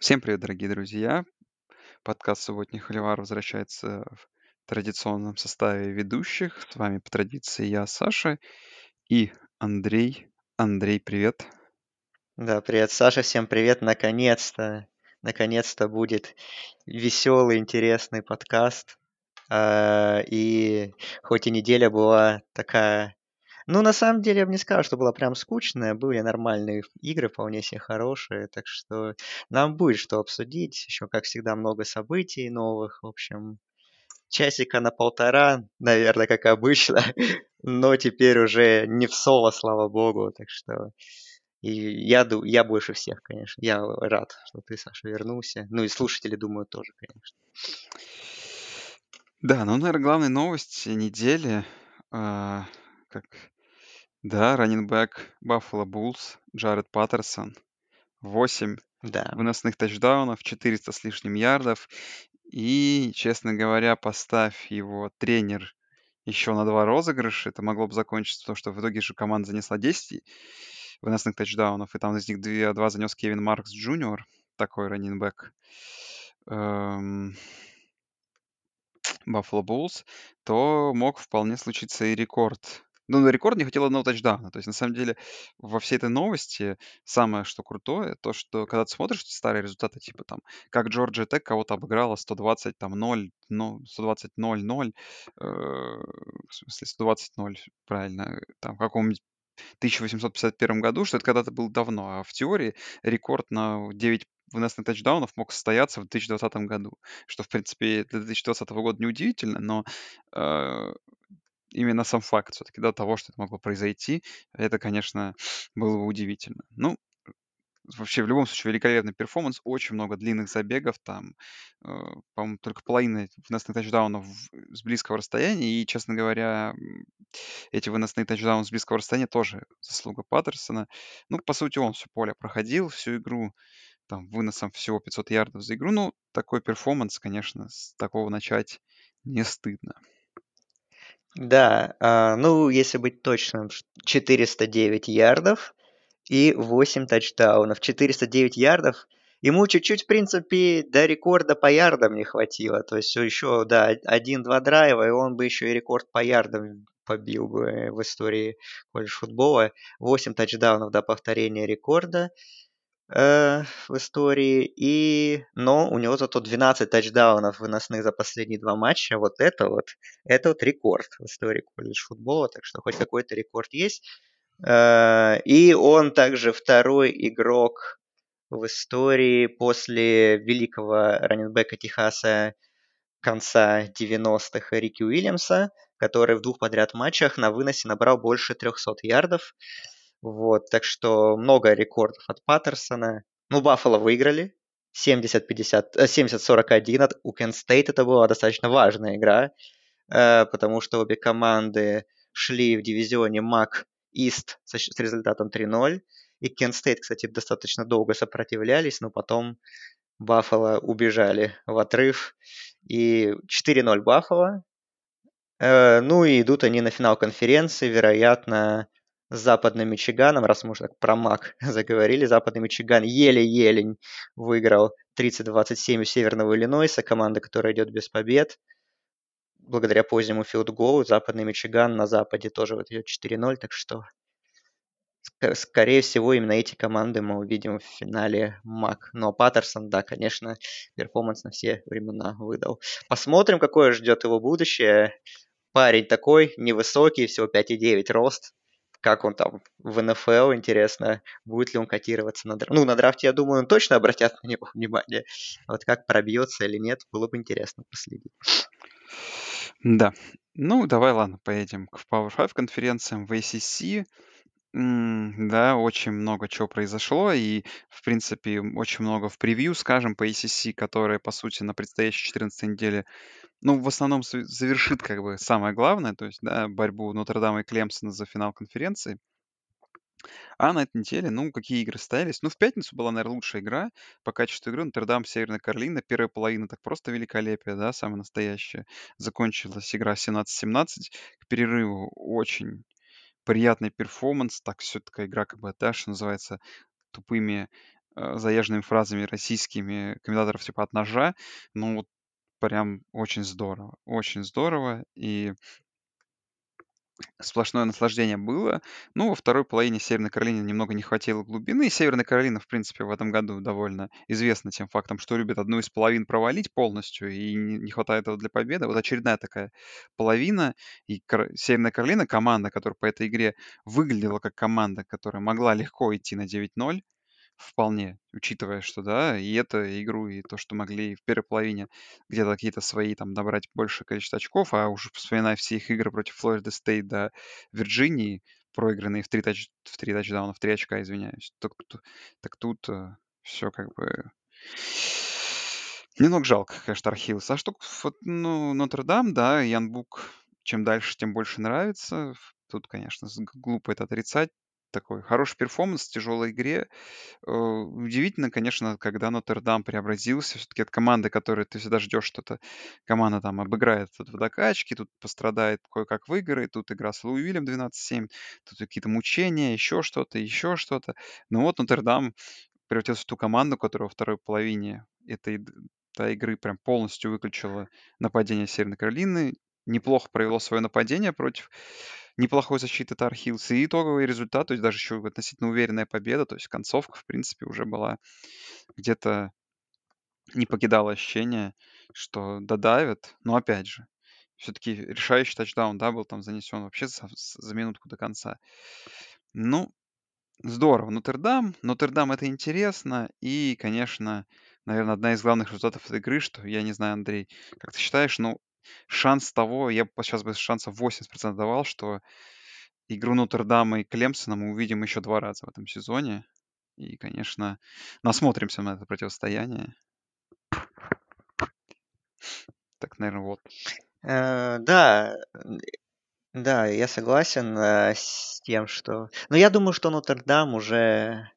Всем привет, дорогие друзья! Подкаст «Субботний холивар» возвращается в традиционном составе ведущих. С вами по традиции я, Саша, и Андрей. Андрей, привет! Да, привет, Саша, всем привет. Наконец-то, наконец-то будет веселый, интересный подкаст. А, И хоть и неделя была такая... Ну, на самом деле, я бы не сказал, что была прям скучная. Были нормальные игры, вполне себе хорошие. Так что нам будет что обсудить. Еще, как всегда, много событий новых. В общем, часика на полтора, наверное, как обычно. Но теперь уже не в соло, слава богу. Так что и я, я больше всех, конечно. Я рад, что ты, Саша, вернулся. Ну и слушатели, думаю, тоже, конечно. Да, ну, наверное, главная новость недели, а, как, да, раннинбэк Buffalo Bulls Джаред Паттерсон. 8 Да. выносных тачдаунов, 400 с лишним ярдов. И, честно говоря, поставь его тренер еще на два розыгрыша, это могло бы закончиться, потому что в итоге же команда занесла 10 выносных тачдаунов, и там из них две, два занес Кевин Маркс Джуниор, такой раннинбэк. Эм, Buffalo Bulls, то мог вполне случиться и рекорд. Ну, на рекорд не хватило одного тачдауна. То есть, на самом деле, во всей этой новости самое, что крутое, то, что когда ты смотришь эти старые результаты, типа там, как Джорджия Тек кого-то обыграла 120, там, 0, ну, 120, 0, 0, э, в смысле, 120, 0, правильно, там, в каком-нибудь 1851 году, что это когда-то было давно, а в теории рекорд на 9 выносных тачдаунов мог состояться в 2020 году, что, в принципе, для 2020 года неудивительно, но э, именно сам факт все-таки да, того, что это могло произойти, это, конечно, было бы удивительно. Ну, вообще, в любом случае, великолепный перформанс, очень много длинных забегов, там, э, по-моему, только половина выносных тачдаунов с близкого расстояния, и, честно говоря, эти выносные тачдауны с близкого расстояния тоже заслуга Паттерсона. Ну, по сути, он все поле проходил, всю игру, там, выносом всего 500 ярдов за игру. Ну, такой перформанс, конечно, с такого начать не стыдно. Да, а, ну, если быть точным, ш- 409 ярдов и 8 тачдаунов. 409 ярдов. Ему чуть-чуть, в принципе, до рекорда по ярдам не хватило. То есть еще, да, один-два драйва, и он бы еще и рекорд по ярдам побил бы в истории колледж футбола. 8 тачдаунов до повторения рекорда. Э, в истории. И, но у него зато 12 тачдаунов выносных за последние два матча. Вот это вот, это вот рекорд в истории колледж футбола. Так что хоть какой-то рекорд есть. Э, И он также второй игрок в истории после великого раненбека Техаса конца 90-х Рики Уильямса, который в двух подряд матчах на выносе набрал больше 300 ярдов. Вот, так что много рекордов от Паттерсона. Ну, Баффало выиграли. 70-50, э, 70-41 от у Кент Стейт. Это была достаточно важная игра, э, потому что обе команды шли в дивизионе MAC East с результатом 3-0. И Кент Стейт, кстати, достаточно долго сопротивлялись, но потом Баффало убежали в отрыв. И 4-0 Баффало. Э, ну и идут они на финал конференции, вероятно, Западным Мичиганом, раз мы уже так про МАК заговорили. Западный Мичиган еле-еле выиграл 30-27 у Северного Иллинойса, команда, которая идет без побед. Благодаря позднему филдголу Западный Мичиган на Западе тоже вот идет 4-0, так что ск- скорее всего именно эти команды мы увидим в финале МАК. Но Паттерсон, да, конечно, перформанс на все времена выдал. Посмотрим, какое ждет его будущее. Парень такой, невысокий, всего 5,9 рост. Как он там в НФЛ, интересно, будет ли он котироваться на драфте. Ну, на драфте, я думаю, он точно обратят на него внимание. А вот как пробьется или нет, было бы интересно последить. Да. Ну, давай, ладно, поедем к Power 5 конференциям в ACC. Да, очень много чего произошло, и, в принципе, очень много в превью, скажем, по ACC, которая, по сути, на предстоящей 14 неделе, ну, в основном завершит, как бы, самое главное, то есть, да, борьбу Нотр-Дама и Клемсона за финал конференции. А на этой неделе, ну, какие игры состоялись? Ну, в пятницу была, наверное, лучшая игра по качеству игры. Нотр-Дам, Северная Каролина. Первая половина так просто великолепие, да, самая настоящая. Закончилась игра 17-17. К перерыву очень приятный перформанс. Так, все такая игра, как бы, да, что называется, тупыми э, заезженными фразами российскими комментаторов типа от ножа. Ну, вот прям очень здорово, очень здорово. И сплошное наслаждение было. Ну, во второй половине Северной Каролине немного не хватило глубины. Северная Каролина, в принципе, в этом году довольно известна тем фактом, что любит одну из половин провалить полностью, и не, хватает этого для победы. Вот очередная такая половина. И Северная Каролина, команда, которая по этой игре выглядела как команда, которая могла легко идти на 9-0, Вполне, учитывая, что да, и эту игру, и то, что могли в первой половине где-то какие-то свои там набрать большее количество очков, а уже вспоминая все их игры против Флорида Стейт до Вирджинии, проигранные в три, тач, в три тачдауна, в три очка, извиняюсь, так, так тут все как бы... Немного жалко, конечно, Архилс. А что, ну, Нотр-Дам, да, Ян Бук, чем дальше, тем больше нравится. Тут, конечно, глупо это отрицать. Такой хороший перформанс в тяжелой игре. Э, Удивительно, конечно, когда Нотр-Дам преобразился. Все-таки от команды, которой ты всегда ждешь что-то. Команда там обыграет тут в докачке, тут пострадает кое-как выиграет, тут игра с Луивилем 12-7, тут какие-то мучения, еще что-то, еще что-то. Но вот Нотр-Дам превратился в ту команду, которая во второй половине этой да, игры прям полностью выключила нападение Северной Каролины, неплохо провело свое нападение против неплохой защиты Тар. И итоговый результат, то есть даже еще относительно уверенная победа, то есть концовка, в принципе, уже была где-то не покидало ощущение, что додавят. Но опять же, все-таки решающий тачдаун, да, был там занесен вообще за, за минутку до конца. Ну, здорово. Нотр-Дам. Нотр-Дам это интересно. И, конечно, наверное, одна из главных результатов этой игры, что, я не знаю, Андрей, как ты считаешь, ну, шанс того, я сейчас бы шансов 80% давал, что игру Нотр-Дама и Клемсона мы увидим еще два раза в этом сезоне. И, конечно, насмотримся на это противостояние. Так, наверное, вот. Э, Да, да, я согласен э, с тем, что... Но я думаю, что Нотр-Дам уже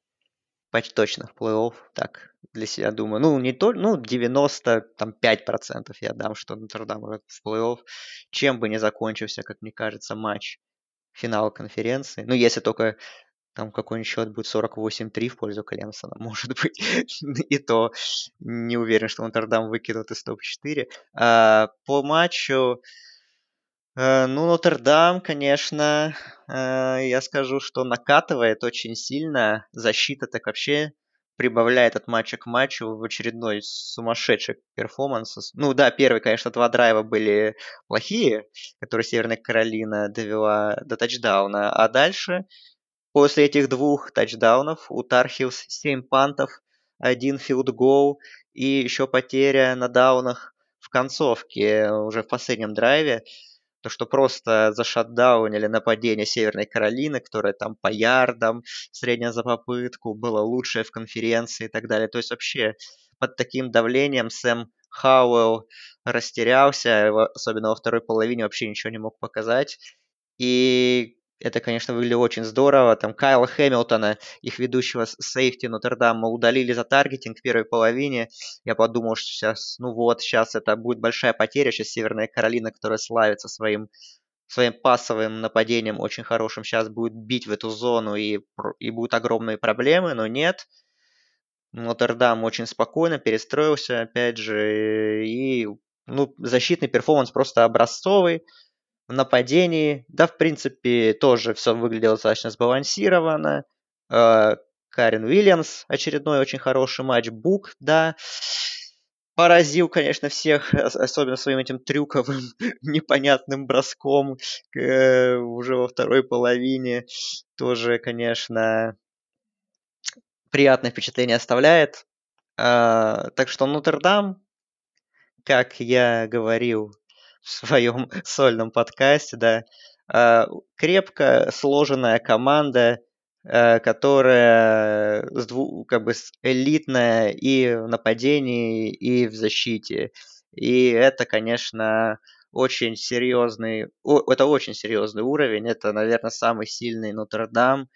почти точно в плей-офф, так, для себя думаю. Ну, не то, ну, 95% я дам, что Нотр-Дам в плей-офф, чем бы ни закончился, как мне кажется, матч финала конференции. Ну, если только там какой-нибудь счет будет 48-3 в пользу Клемсона, может быть. И то не уверен, что Нотр-Дам выкинут из топ-4. А, по матчу, э, ну, Нотр-Дам, конечно, э, я скажу, что накатывает очень сильно. Защита так вообще прибавляет от матча к матчу в очередной сумасшедший перформанс. Ну да, первые, конечно, два драйва были плохие, которые Северная Каролина довела до тачдауна, а дальше После этих двух тачдаунов у Тархилс 7 пантов, один филд-гол и еще потеря на даунах в концовке, уже в последнем драйве. То, что просто зашатдаунили нападение Северной Каролины, которая там по ярдам, средняя за попытку, была лучшая в конференции и так далее. То есть вообще под таким давлением Сэм Хауэлл растерялся, особенно во второй половине вообще ничего не мог показать. И это, конечно, выглядело очень здорово. Там Кайла Хэмилтона, их ведущего сейфти Нотр-Дама, удалили за таргетинг в первой половине. Я подумал, что сейчас, ну вот, сейчас это будет большая потеря. Сейчас Северная Каролина, которая славится своим своим пассовым нападением очень хорошим, сейчас будет бить в эту зону и, и будут огромные проблемы, но нет. Нотр-Дам очень спокойно перестроился, опять же, и ну, защитный перформанс просто образцовый нападении. Да, в принципе, тоже все выглядело достаточно сбалансированно. Э, Карен Уильямс, очередной очень хороший матч. Бук, да, поразил, конечно, всех, особенно своим этим трюковым непонятным броском э, уже во второй половине. Тоже, конечно, приятное впечатление оставляет. Э, так что Нотр-Дам, как я говорил в своем сольном подкасте, да. А, крепко сложенная команда, э, которая с дву, как бы элитная и в нападении, и в защите. И это, конечно, очень серьезный, это очень серьезный уровень. Это, наверное, самый сильный Нотр-Дам.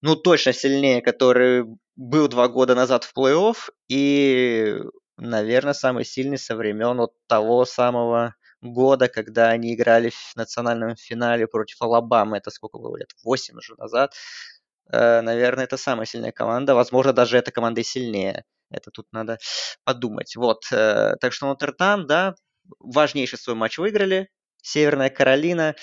Ну, точно сильнее, который был два года назад в плей-офф. И, наверное, самый сильный со времен вот того самого года, когда они играли в национальном финале против Алабамы. Это сколько было лет? Восемь уже назад. Э, наверное, это самая сильная команда. Возможно, даже эта команда и сильнее. Это тут надо подумать. Вот. Э, так что Нотр-Дам, да, важнейший свой матч выиграли. Северная Каролина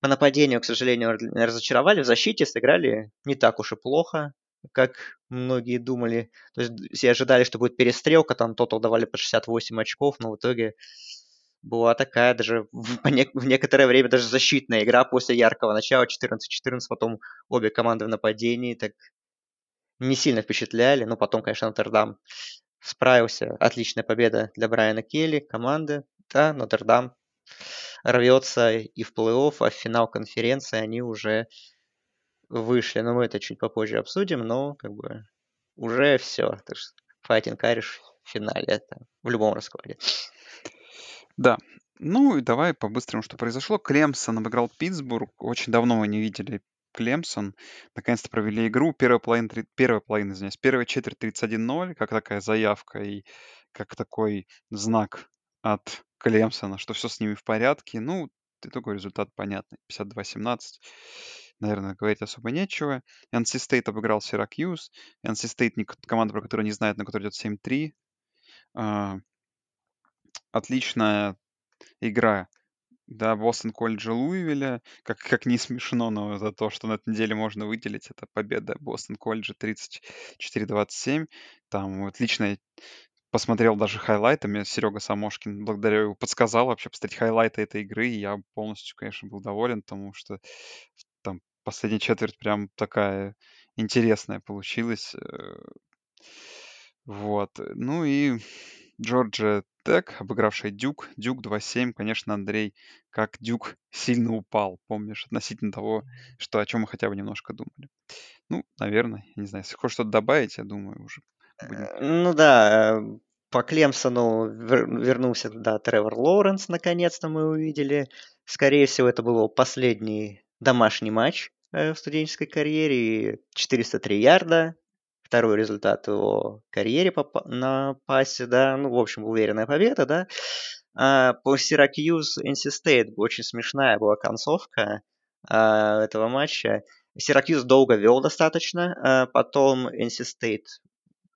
по нападению, к сожалению, разочаровали. В защите сыграли не так уж и плохо, как многие думали. То есть все ожидали, что будет перестрелка, там тотал давали по 68 очков, но в итоге была такая даже в, в некоторое время даже защитная игра после яркого начала 14-14, потом обе команды в нападении так не сильно впечатляли, но потом, конечно, Нотр-Дам справился. Отличная победа для Брайана Келли, команды. Да, Нотр-Дам рвется и в плей-офф, а в финал конференции они уже вышли. Но мы это чуть попозже обсудим, но как бы уже все. Fighting Irish в финале, это в любом раскладе. Да. Ну и давай по-быстрому, что произошло. Клемсон обыграл Питтсбург. Очень давно мы не видели Клемсон. Наконец-то провели игру. Первая половина, три- первая половина, извиняюсь, первая четверть 31-0, как такая заявка и как такой знак от Клемсона, что все с ними в порядке. Ну, итоговый результат понятный. 52-17. Наверное, говорить особо нечего. NC State обыграл Сиракьюз. NC State команда, про которую не знает, но которая идет 7-3. Отличная игра да, Бостон колледжа Луивиля. Как, как не смешно, но за то, что на этой неделе можно выделить, это победа Бостон колледжа 34-27. Там отличная посмотрел даже хайлайты. Мне Серега Самошкин, благодаря его, подсказал вообще посмотреть хайлайты этой игры. И я полностью, конечно, был доволен, потому что там последняя четверть прям такая интересная получилась. Э, вот. Ну и Джорджия Тек, обыгравшая Дюк. Дюк 2-7. Конечно, Андрей, как Дюк сильно упал, помнишь, относительно того, что о чем мы хотя бы немножко думали. Ну, наверное, не знаю, если хочешь что-то добавить, я думаю, уже будем. Э, ну да, э, по Клемсону вернулся, да, Тревор Лоуренс, наконец-то мы увидели. Скорее всего, это был его последний домашний матч э, в студенческой карьере. 403 ярда, второй результат его карьере на пасе, да, ну, в общем, уверенная победа, да. А по Сиракьюз NC State очень смешная была концовка а, этого матча. Сиракьюз долго вел достаточно, а потом NC State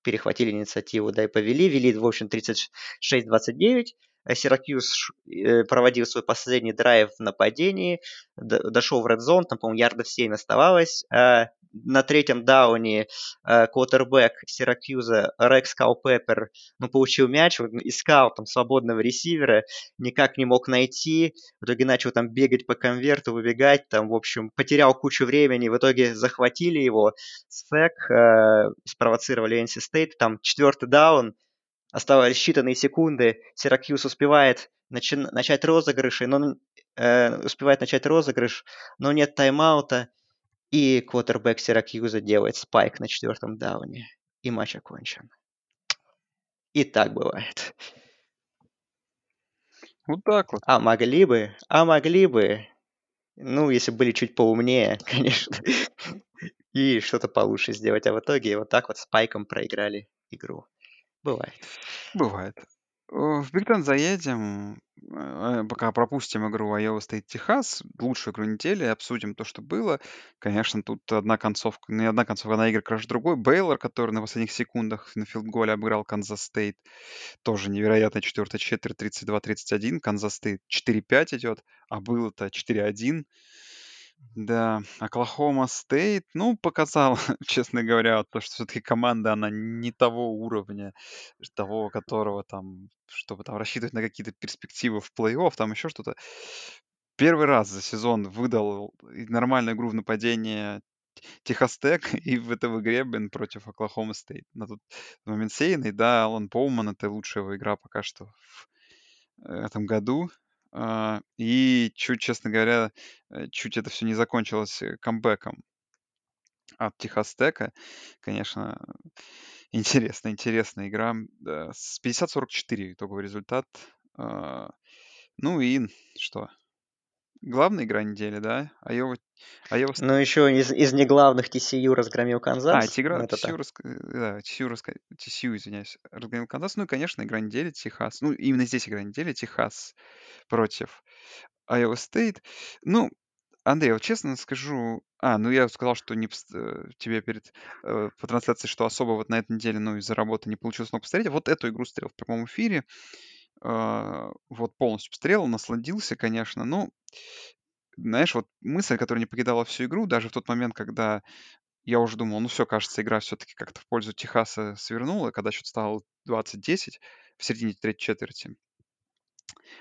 перехватили инициативу, да и повели, вели, в общем, 36-29, Э, Сиракьюз э, проводил свой последний драйв в нападении, дошел в редзон, там, по-моему, ярдов 7 оставалось. А на третьем дауне э, квотербек Сиракьюза Рекс Калпеппер ну, получил мяч, искал там свободного ресивера, никак не мог найти, в итоге начал там бегать по конверту, выбегать, там, в общем, потерял кучу времени, в итоге захватили его, сэк, э, спровоцировали NC State, там четвертый даун, Оставались считанные секунды. Сиракьюс успевает начи- начать розыгрыш, но э, успевает начать розыгрыш, но нет тайм-аута. И квотербек Сиракьюза делает спайк на четвертом дауне. И матч окончен. И так бывает. Вот так вот. А могли бы, а могли бы. Ну, если были чуть поумнее, конечно. И что-то получше сделать. А в итоге вот так вот спайком проиграли игру. Бывает. Бывает. В Биг Тен заедем, э, пока пропустим игру Iowa State Техас, лучшую игру недели, обсудим то, что было. Конечно, тут одна концовка, не одна концовка, одна игра краше другой. Бейлор, который на последних секундах на филдголе обыграл Канзас Стейт, тоже невероятная четвертая четверть, 32-31. Канзас Стейт 4-5 идет, а было-то 4-1. Да, Оклахома Стейт, ну, показал, честно говоря, то, что все-таки команда, она не того уровня, того, которого там, чтобы там рассчитывать на какие-то перспективы в плей-офф, там еще что-то. Первый раз за сезон выдал нормальную игру в нападение Техас Тек, и в этой игре, блин, против Оклахома Стейт. На тот момент сейный, да, Алан Поуман, это лучшая его игра пока что в этом году. А, и чуть, честно говоря, э, чуть это все не закончилось э, камбэком от Техас Тека. Конечно, интересная, интересная игра. С 50-44 итоговый результат. А, ну и что? Главная игра недели, да? А Айова... Айова... Ну, еще из, из неглавных TCU разгромил Канзас. А, TCU, ну, TCU, рас... да, TCU, рас... TCU, извиняюсь, разгромил Канзас. Ну и, конечно, игра недели Техас. Ну, именно здесь игра недели Техас против Iowa State. Ну, Андрей, вот честно скажу, а, ну я сказал, что не э, тебе перед э, по трансляции, что особо вот на этой неделе, ну из-за работы не получилось много посмотреть. Вот эту игру смотрел в прямом эфире, а, вот полностью посмотрел, насладился, конечно. Ну, знаешь, вот мысль, которая не покидала всю игру, даже в тот момент, когда я уже думал, ну все, кажется, игра все-таки как-то в пользу Техаса свернула, когда счет стал 20-10 в середине третьей четверти.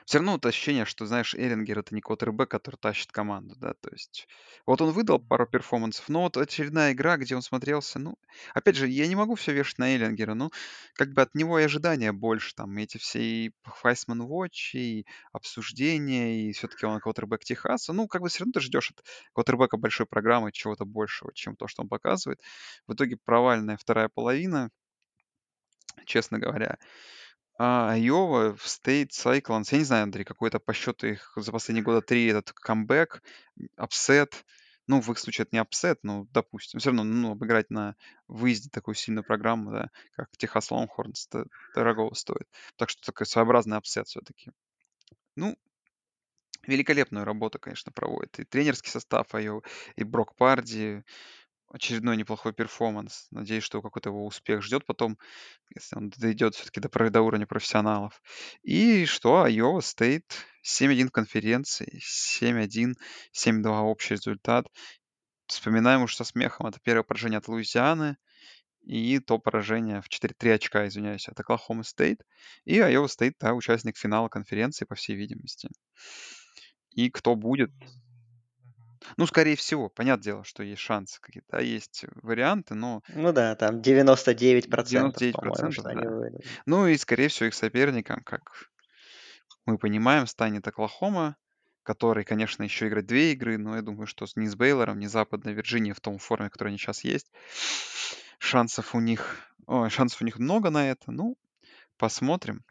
Все равно вот ощущение, что, знаешь, Эллингер- это не квотербек, который тащит команду, да, то есть вот он выдал пару перформансов, но вот очередная игра, где он смотрелся, ну, опять же, я не могу все вешать на Эллингера, ну, как бы от него и ожидания больше, там, эти все и Heisman Watch, и обсуждения, и все-таки он квотербек Техаса, ну, как бы все равно ты ждешь от квотербека большой программы чего-то большего, чем то, что он показывает. В итоге провальная вторая половина, честно говоря. А, Айова, State, Cyclones. Я не знаю, Андрей, какой-то по счету их за последние года три этот камбэк, upset. Ну, в их случае это не upset, но, допустим, все равно, ну, обыграть на выезде такую сильную программу, да, как Техас Лонгхорнс, это дорого стоит. Так что такой своеобразный upset все-таки. Ну, великолепную работу, конечно, проводит. И тренерский состав Айова, и Брок Парди, очередной неплохой перформанс. Надеюсь, что какой-то его успех ждет потом, если он дойдет все-таки до, до уровня профессионалов. И что, Iowa State 7-1 в конференции, 7-1, 7-2 общий результат. Вспоминаем уж со смехом, это первое поражение от Луизианы и то поражение в 4-3 очка, извиняюсь, от Оклахома Стейт. И Iowa State, да, участник финала конференции, по всей видимости. И кто будет, ну, скорее всего, понятное дело, что есть шансы какие-то, да, есть варианты, но Ну да, там 99%, по-моему, 99%, что они да. Ну и, скорее всего, их соперником, как мы понимаем, станет Оклахома, который, конечно, еще играет две игры, но я думаю, что ни с Бейлором, ни Западной Вирджинией в том форме, в которой они сейчас есть, шансов у них, ой, шансов у них много на это. Ну, посмотрим.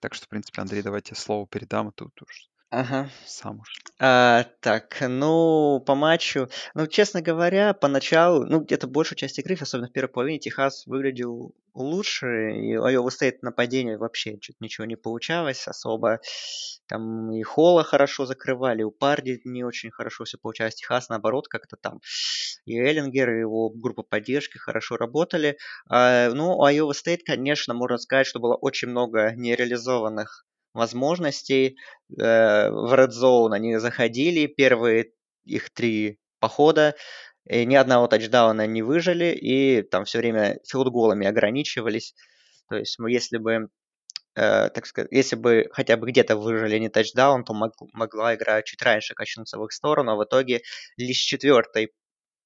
Так что, в принципе, Андрей, давайте слово передам, а тут уж Ага. сам уж. А, так, ну, по матчу, ну, честно говоря, поначалу, ну, где-то большую часть игры, особенно в первой половине, Техас выглядел лучше, и Айова Стейт нападение вообще чуть ничего не получалось особо. Там и Холла хорошо закрывали, у Парди не очень хорошо все получалось. Техас, наоборот, как-то там и Эллингер, и его группа поддержки хорошо работали. А, ну, у Айова Стейт, конечно, можно сказать, что было очень много нереализованных возможностей э, в Red Zone. Они заходили, первые их три похода, и ни одного тачдауна не выжили, и там все время филдголами ограничивались. То есть, если бы э, так сказать, если бы хотя бы где-то выжили не тачдаун, то мог, могла игра чуть раньше качнуться в их сторону, а в итоге лишь с четвертой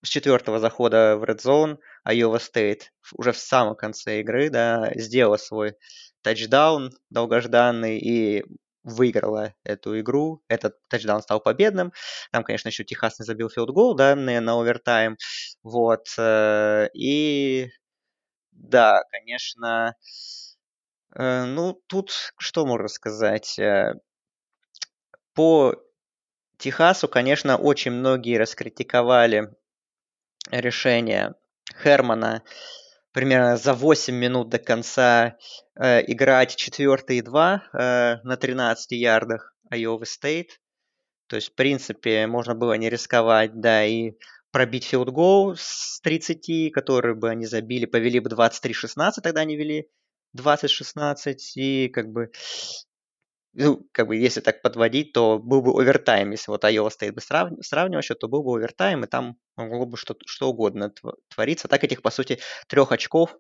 с четвертого захода в Red Zone Iowa State уже в самом конце игры, да, сделала свой тачдаун долгожданный и выиграла эту игру. Этот тачдаун стал победным. Там, конечно, еще Техас не забил филдгол, да, на, на овертайм. Вот. Э, и да, конечно, э, ну, тут что можно сказать? Э, по Техасу, конечно, очень многие раскритиковали решение Хермана примерно за 8 минут до конца э, играть 4 и 2 э, на 13 ярдах Iowa State. То есть, в принципе, можно было не рисковать, да, и пробить филдгол с 30, который бы они забили, повели бы 23-16, тогда они вели 20-16, и как бы ну, как бы, если так подводить, то был бы овертайм. Если вот Айова стоит бы срав... сравнивать счет, то был бы овертайм, и там могло бы что, что угодно твориться. Так этих, по сути, трех очков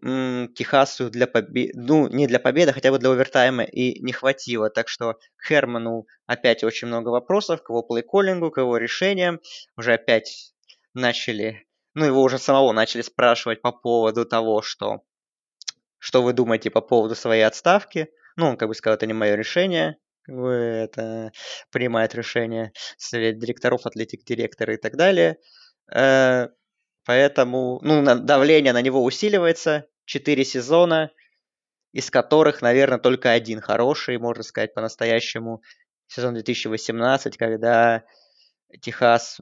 Техасу для победы, ну, не для победы, хотя бы для овертайма и не хватило. Так что Херману опять очень много вопросов к его плейколлингу, к его решениям. Уже опять начали, ну, его уже самого начали спрашивать по поводу того, что что вы думаете по поводу своей отставки. Ну, он как бы сказал, это не мое решение, это принимает решение совет директоров, атлетик-директоры и так далее. Э, поэтому, ну, давление на него усиливается. Четыре сезона, из которых, наверное, только один хороший, можно сказать, по-настоящему. Сезон 2018, когда Техас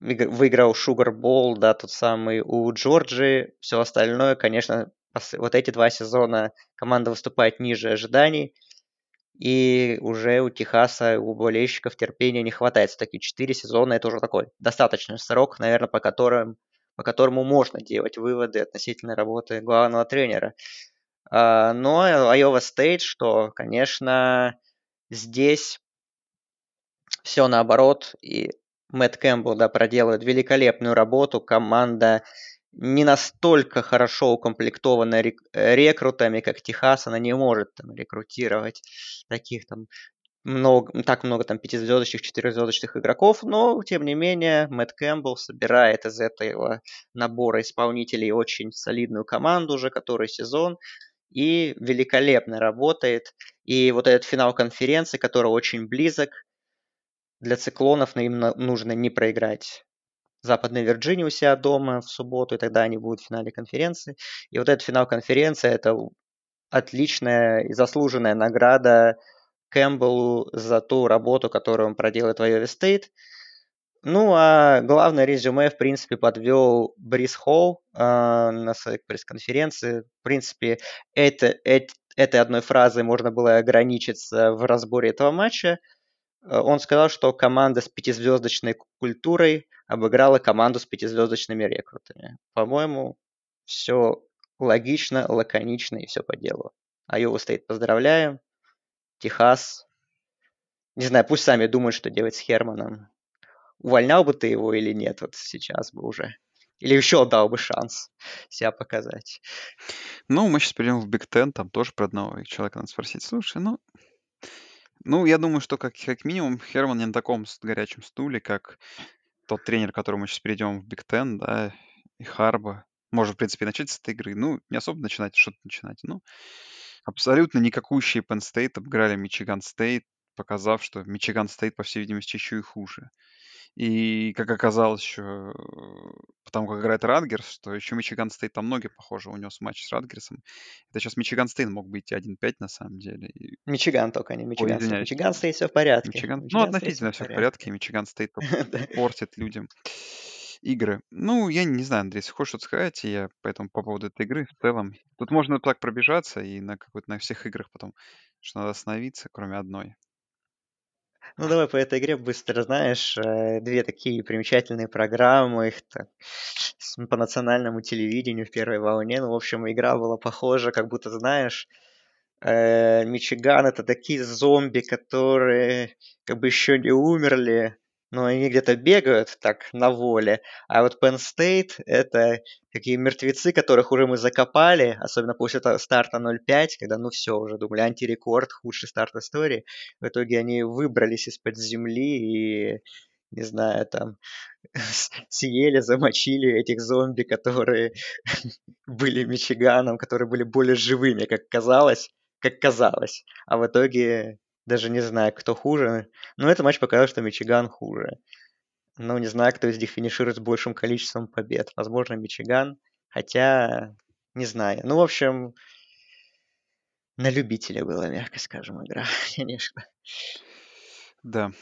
выиграл Шугар Бол, да, тот самый у Джорджии. Все остальное, конечно, вот эти два сезона команда выступает ниже ожиданий. И уже у Техаса, у болельщиков терпения не хватает. Все-таки 4 сезона– это уже такой достаточный срок, наверное, по, которым, по которому можно делать выводы относительно работы главного тренера. А, но Iowa State, что, конечно, здесь все наоборот, и Мэтт Кэмпбелл да, проделывает великолепную работу, команда не настолько хорошо укомплектована рек- рекрутами, как Техас, она не может там, рекрутировать таких там много, так много там пятизвездочных, четырехзвездочных игроков, но тем не менее Мэтт Кэмпбелл собирает из этого набора исполнителей очень солидную команду уже который сезон и великолепно работает. И вот этот финал конференции, который очень близок, для циклонов им нужно не проиграть Западной Вирджинии у себя дома в субботу, и тогда они будут в финале конференции. И вот этот финал конференции – это отличная и заслуженная награда Кэмпбеллу за ту работу, которую он проделает в Iowa State. Ну, а главное резюме, в принципе, подвел Брис Холл э, на своей пресс-конференции. В принципе, это, это, этой одной фразой можно было ограничиться в разборе этого матча. Э, он сказал, что команда с пятизвездочной культурой обыграла команду с пятизвездочными рекрутами. По-моему, все логично, лаконично и все по делу. Айова стоит, поздравляем. Техас. Не знаю, пусть сами думают, что делать с Херманом. Увольнял бы ты его или нет вот сейчас бы уже? Или еще дал бы шанс себя показать? Ну, мы сейчас перейдем в Биг Тен, там тоже про одного человека надо спросить. Слушай, ну, ну, я думаю, что как, как минимум Херман не на таком горячем стуле, как тот тренер, к которому мы сейчас перейдем в Биг Тен, да, и Харбо. Можно, в принципе, начать с этой игры. Ну, не особо начинать, что-то начинать. Ну, абсолютно никакущие Penn State обыграли Мичиган Стейт, показав, что Мичиган Стейт, по всей видимости, еще и хуже. И, как оказалось еще, потому как играет Радгерс, что еще Мичиган Стейт там ноги, похоже, унес матч с Радгерсом. Это сейчас Мичиган Стейт мог бы идти 1-5 на самом деле. И... Мичиган только, не Мичиган Ой, Мичиган Стейт все в порядке. Мичиган... Мичиган ну, относительно все в порядке. Мичиган Стейт портит людям игры. Ну, я не знаю, Андрей, если хочешь что-то сказать, я поэтому по поводу этой игры в целом. Тут можно так пробежаться и на какой-то на всех играх потом, что надо остановиться, кроме одной. Ну, давай по этой игре быстро, знаешь, э, две такие примечательные программы, их так, по национальному телевидению в первой волне. Ну, в общем, игра была похожа, как будто, знаешь, э, Мичиган это такие зомби, которые как бы еще не умерли, но они где-то бегают так на воле. А вот Penn State — это такие мертвецы, которых уже мы закопали, особенно после старта 0.5, когда ну все, уже думали антирекорд, худший старт истории. В итоге они выбрались из-под земли и, не знаю, там съели, замочили этих зомби, которые были Мичиганом, которые были более живыми, как казалось, как казалось. А в итоге даже не знаю, кто хуже. Но этот матч показал, что Мичиган хуже. Но не знаю, кто из них финиширует с большим количеством побед. Возможно, Мичиган. Хотя, не знаю. Ну, в общем, на любителя была, мягко скажем, игра, конечно. Да.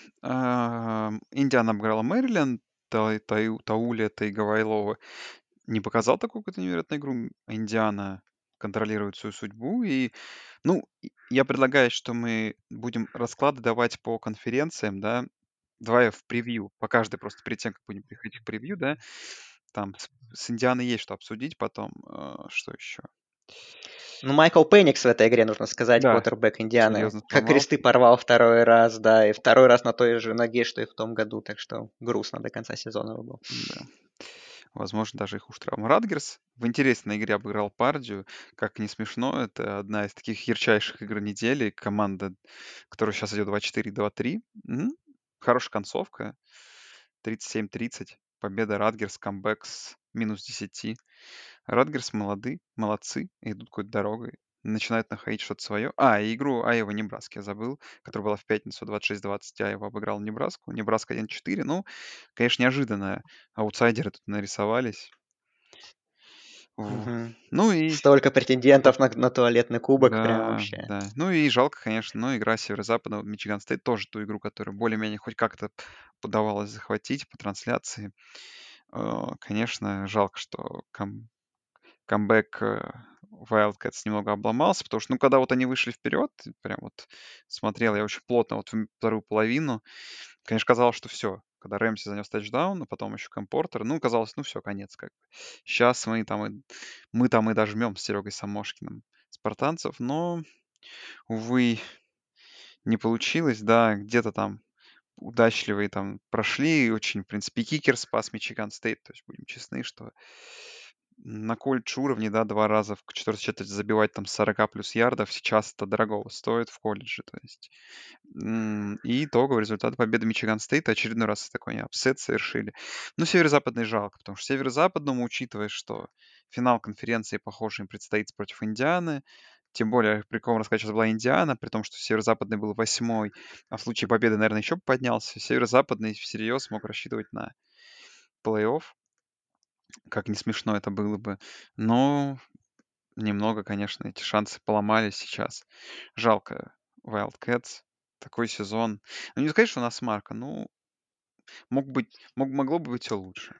Индиана обыграла Мэриленд, Тауля, Тайгавайлова не показал такую какую-то невероятную игру. Индиана контролирует свою судьбу. И, ну, я предлагаю, что мы будем расклады давать по конференциям, да. Давай в превью, по каждой просто перед тем, как будем приходить к превью, да. Там с, с Индианой есть что обсудить потом. Э, что еще? Ну, Майкл Пенникс в этой игре, нужно сказать, да. квотербек Индианы. Как кресты порвал второй раз, да, и второй раз на той же ноге, что и в том году, так что грустно до конца сезона был. Да. Возможно, даже их уж травма. Радгерс в интересной игре обыграл Пардию. Как не смешно, это одна из таких ярчайших игр недели. Команда, которая сейчас идет 2-4-2-3. М, Хорошая концовка. 37-30. Победа Радгерс, камбэк с минус 10. Радгерс молоды, молодцы, идут какой-то дорогой начинают находить что-то свое. А, и игру Айова Небраски я забыл, которая была в пятницу 26-20. Айова обыграл Небраску. Небраска 1-4. Ну, конечно, неожиданно. Аутсайдеры тут нарисовались. Угу. Ну и... Столько претендентов на, на туалетный кубок да, прям вообще. Да. Ну и жалко, конечно, но игра Северо-Запада, Мичиган Стейт тоже ту игру, которую более-менее хоть как-то удавалось захватить по трансляции. Э, конечно, жалко, что кам камбэк э, Wildcats немного обломался, потому что, ну, когда вот они вышли вперед, прям вот смотрел я очень плотно вот вторую половину, конечно, казалось, что все. Когда Рэмси занес тачдаун, а потом еще Кэм Портер, ну, казалось, ну, все, конец как бы. Сейчас мы там и, мы там и дожмем с Серегой Самошкиным спартанцев, но, увы, не получилось, да, где-то там удачливые там прошли, очень, в принципе, кикер спас Мичиган Стейт, то есть будем честны, что на колледж уровне, да, два раза в четвертой четверти забивать там 40 плюс ярдов сейчас это дорогого стоит в колледже, то есть. И итоговый результат победы Мичиган Стейта очередной раз такой upset совершили. Ну, северо-западный жалко, потому что северо-западному, учитывая, что финал конференции, похоже, им предстоит против Индианы, тем более, прикольно рассказать, сейчас была Индиана, при том, что Северо-Западный был восьмой, а в случае победы, наверное, еще поднялся. Северо-Западный всерьез мог рассчитывать на плей-офф. Как не смешно это было бы. Но немного, конечно, эти шансы поломались сейчас. Жалко Wildcats. Такой сезон. Ну, не сказать, что у нас марка, ну, мог быть, мог, могло бы быть все лучше.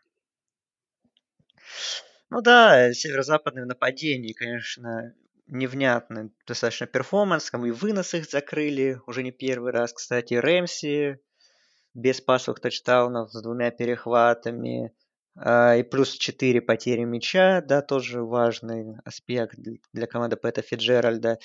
Ну да, северо-западное нападение, конечно, невнятный достаточно перформанс, и вынос их закрыли уже не первый раз, кстати, Рэмси без пасовых тачдаунов с двумя перехватами, и плюс 4 потери мяча, да, тоже важный аспект для команды Пэта Фиджеральда.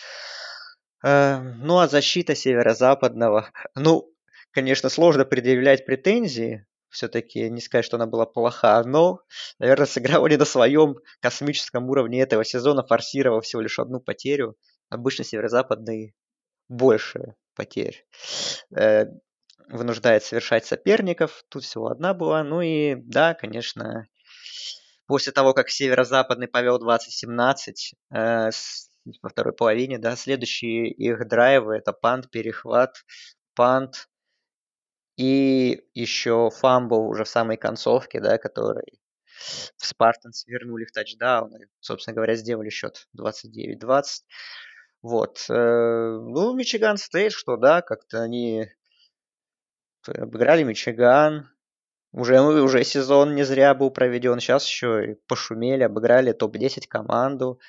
А, ну, а защита северо-западного, ну, конечно, сложно предъявлять претензии, все-таки не сказать, что она была плоха, но, наверное, сыграла не на своем космическом уровне этого сезона, форсировав всего лишь одну потерю. Обычно северо-западный больше потерь э, вынуждает совершать соперников. Тут всего одна была. Ну и да, конечно, после того, как северо-западный повел 20-17 э, во второй половине, да, следующие их драйвы это пант, перехват, пант, и еще фамбл уже в самой концовке, да, который в Спартанс вернули в тачдаун. И, собственно говоря, сделали счет 29-20. Вот. Э, ну, Мичиган Стейт, что да, как-то они обыграли Мичиган. Уже, уже сезон не зря был проведен. Сейчас еще и пошумели, обыграли топ-10 команду.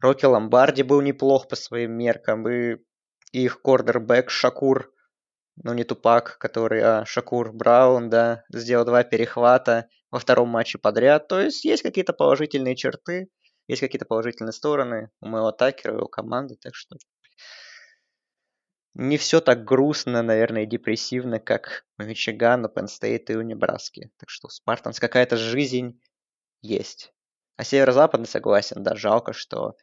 Рокки Ломбарди был неплох по своим меркам. И их кордербэк Шакур ну не Тупак, который, а Шакур Браун, да, сделал два перехвата во втором матче подряд. То есть есть какие-то положительные черты, есть какие-то положительные стороны у моего Такера, у его команды, так что не все так грустно, наверное, и депрессивно, как у Мичигана, Пенн Стейт и у Небраски. Так что у Спартанс какая-то жизнь есть. А северо-западный согласен, да, жалко, что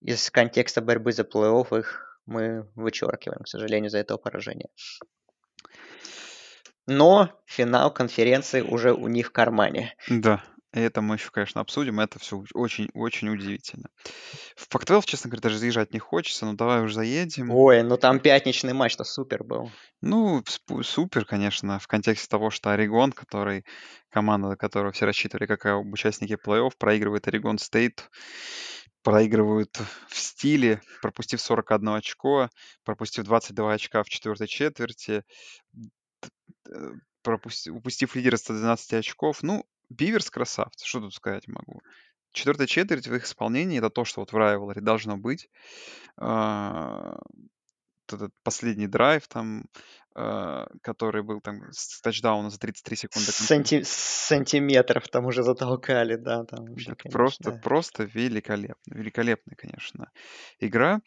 из контекста борьбы за плей-офф их мы вычеркиваем, к сожалению, за этого поражения. Но финал конференции уже у них в кармане. Да, это мы еще, конечно, обсудим. Это все очень-очень удивительно. В Пак-12, честно говоря, даже заезжать не хочется, но давай уже заедем. Ой, ну там пятничный матч-то супер был. Ну, супер, конечно, в контексте того, что Орегон, который команда, которую все рассчитывали как участники плей-офф, проигрывает Орегон Стейт проигрывают в стиле, пропустив 41 очко, пропустив 22 очка в четвертой четверти, пропустив, упустив лидера 112 очков. Ну, Биверс красавцы, что тут сказать могу. Четвертая четверть в их исполнении это то, что вот в Райвеларе должно быть. А, этот последний драйв там, э, который был там с тачдауна за 33 секунды. Санти... Сантиметров там уже затолкали, да, там вообще, Это просто, просто великолепно. Великолепная, конечно, игра.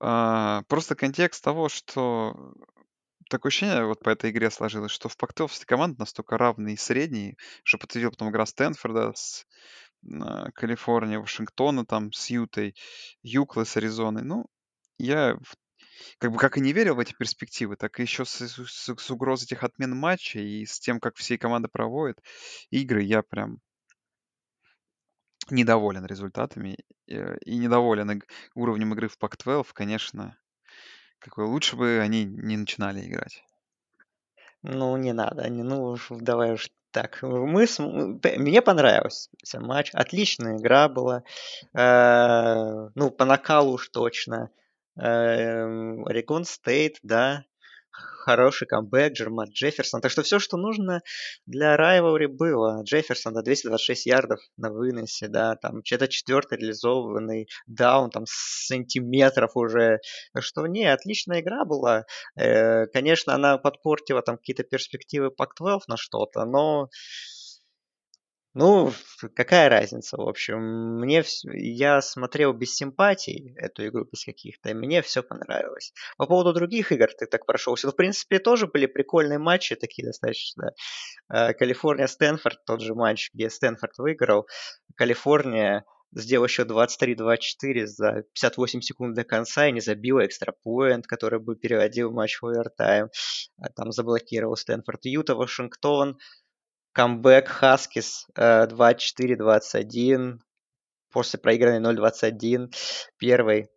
А, просто контекст того, что такое ощущение вот по этой игре сложилось, что в все команды настолько равные и средние, что подтвердил потом игра Стэнфорда с а, Калифорния, Вашингтона там с Ютой, Юклы с Аризоной. Ну, я как бы как и не верил в эти перспективы, так и еще с, с, с угрозой этих отмен матча и с тем, как все команды проводят игры, я прям недоволен результатами э, и недоволен уровнем игры в Pac-12, конечно. Какой лучше бы они не начинали играть. Ну, не надо, не, ну, давай уж так. Мы, с- мне понравился матч, отличная игра была. Э, ну, по накалу уж точно. Орегон Стейт, да, хороший камбэк, Джермат Джефферсон. Так что все, что нужно для Райвори было. Джефферсон, да, 226 ярдов на выносе, да, там это четвертый реализованный даун, там сантиметров уже. Так что, не, отличная игра была. Э, конечно, она подпортила там какие-то перспективы Пак-12 на что-то, но ну, какая разница, в общем. Мне вс- я смотрел без симпатий эту игру, без каких-то, и мне все понравилось. По поводу других игр ты так прошелся. Ну, в принципе, тоже были прикольные матчи такие достаточно. Э, Калифорния-Стэнфорд, тот же матч, где Стэнфорд выиграл. Калифорния сделал еще 23-24 за 58 секунд до конца и не забил экстрапоинт, который бы переводил матч в овертайм. А Там заблокировал Стэнфорд. Юта, Вашингтон, камбэк Хаскис 24-21 после проигранной 0-21 первой,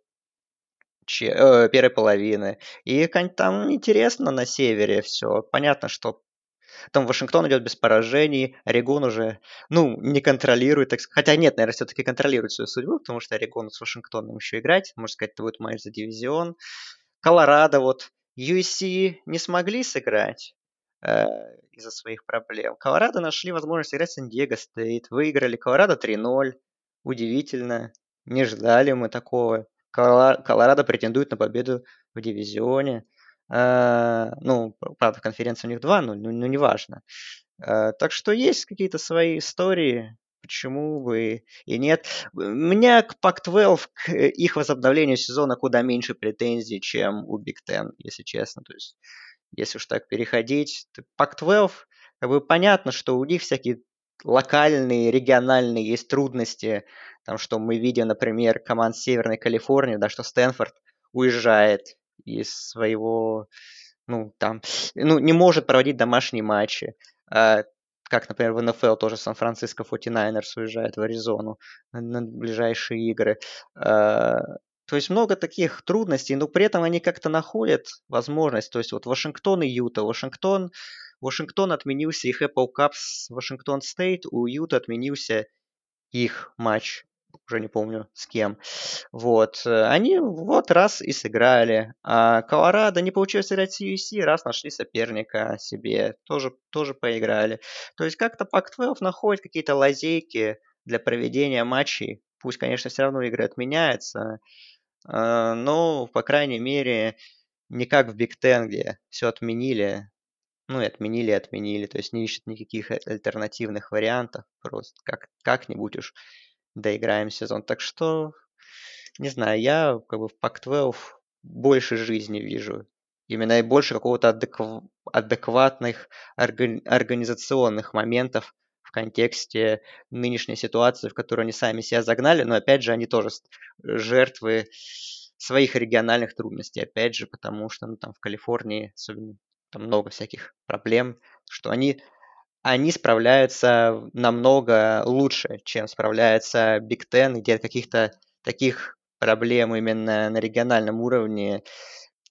че- э, первой половины. И там интересно на севере все. Понятно, что там Вашингтон идет без поражений, Орегон уже, ну, не контролирует, так. Хотя нет, наверное, все-таки контролирует свою судьбу, потому что Орегон с Вашингтоном еще играть. Можно сказать, это будет матч за дивизион. Колорадо, вот, USC не смогли сыграть э, из-за своих проблем. Колорадо нашли возможность играть Сан-Диего Стейт. Выиграли Колорадо 3-0. Удивительно. Не ждали мы такого. Коло- Колорадо претендует на победу в дивизионе. Э, ну, правда, конференция у них 2, но, ну неважно. Э, так что есть какие-то свои истории, почему бы и нет. У меня к Pac-12, к их возобновлению сезона куда меньше претензий, чем у Big Ten, если честно. То есть, если уж так переходить, то Pac-12, как бы понятно, что у них всякие локальные, региональные есть трудности. Там, что мы видим, например, команд Северной Калифорнии, да, что Стэнфорд уезжает из своего, ну, там, ну, не может проводить домашние матчи. А, как, например, в НФЛ тоже Сан-Франциско 49ers уезжает в Аризону на ближайшие игры. А, то есть много таких трудностей, но при этом они как-то находят возможность. То есть вот Вашингтон и Юта. Вашингтон, Вашингтон отменился их Apple Cup с Вашингтон Стейт, у Юта отменился их матч уже не помню с кем. Вот. э, Они вот раз и сыграли. А Колорадо не получилось сыграть с USC, раз нашли соперника себе, тоже, тоже поиграли. То есть как-то Pac-12 находит какие-то лазейки для проведения матчей. Пусть, конечно, все равно игры отменяются, а, но, по крайней мере, не как в Биг Ten, где все отменили, ну и отменили, отменили, то есть не ищут никаких э- альтернативных вариантов, просто как, как-нибудь уж доиграем сезон. Так что, не знаю, я как бы в Pac-12 больше жизни вижу. Именно и больше какого-то адекв- адекватных органи- организационных моментов в контексте нынешней ситуации, в которую они сами себя загнали, но опять же они тоже с- жертвы своих региональных трудностей, опять же, потому что ну, там в Калифорнии особенно там много всяких проблем, что они они справляются намного лучше, чем справляется Big Ten, где каких-то таких проблем именно на региональном уровне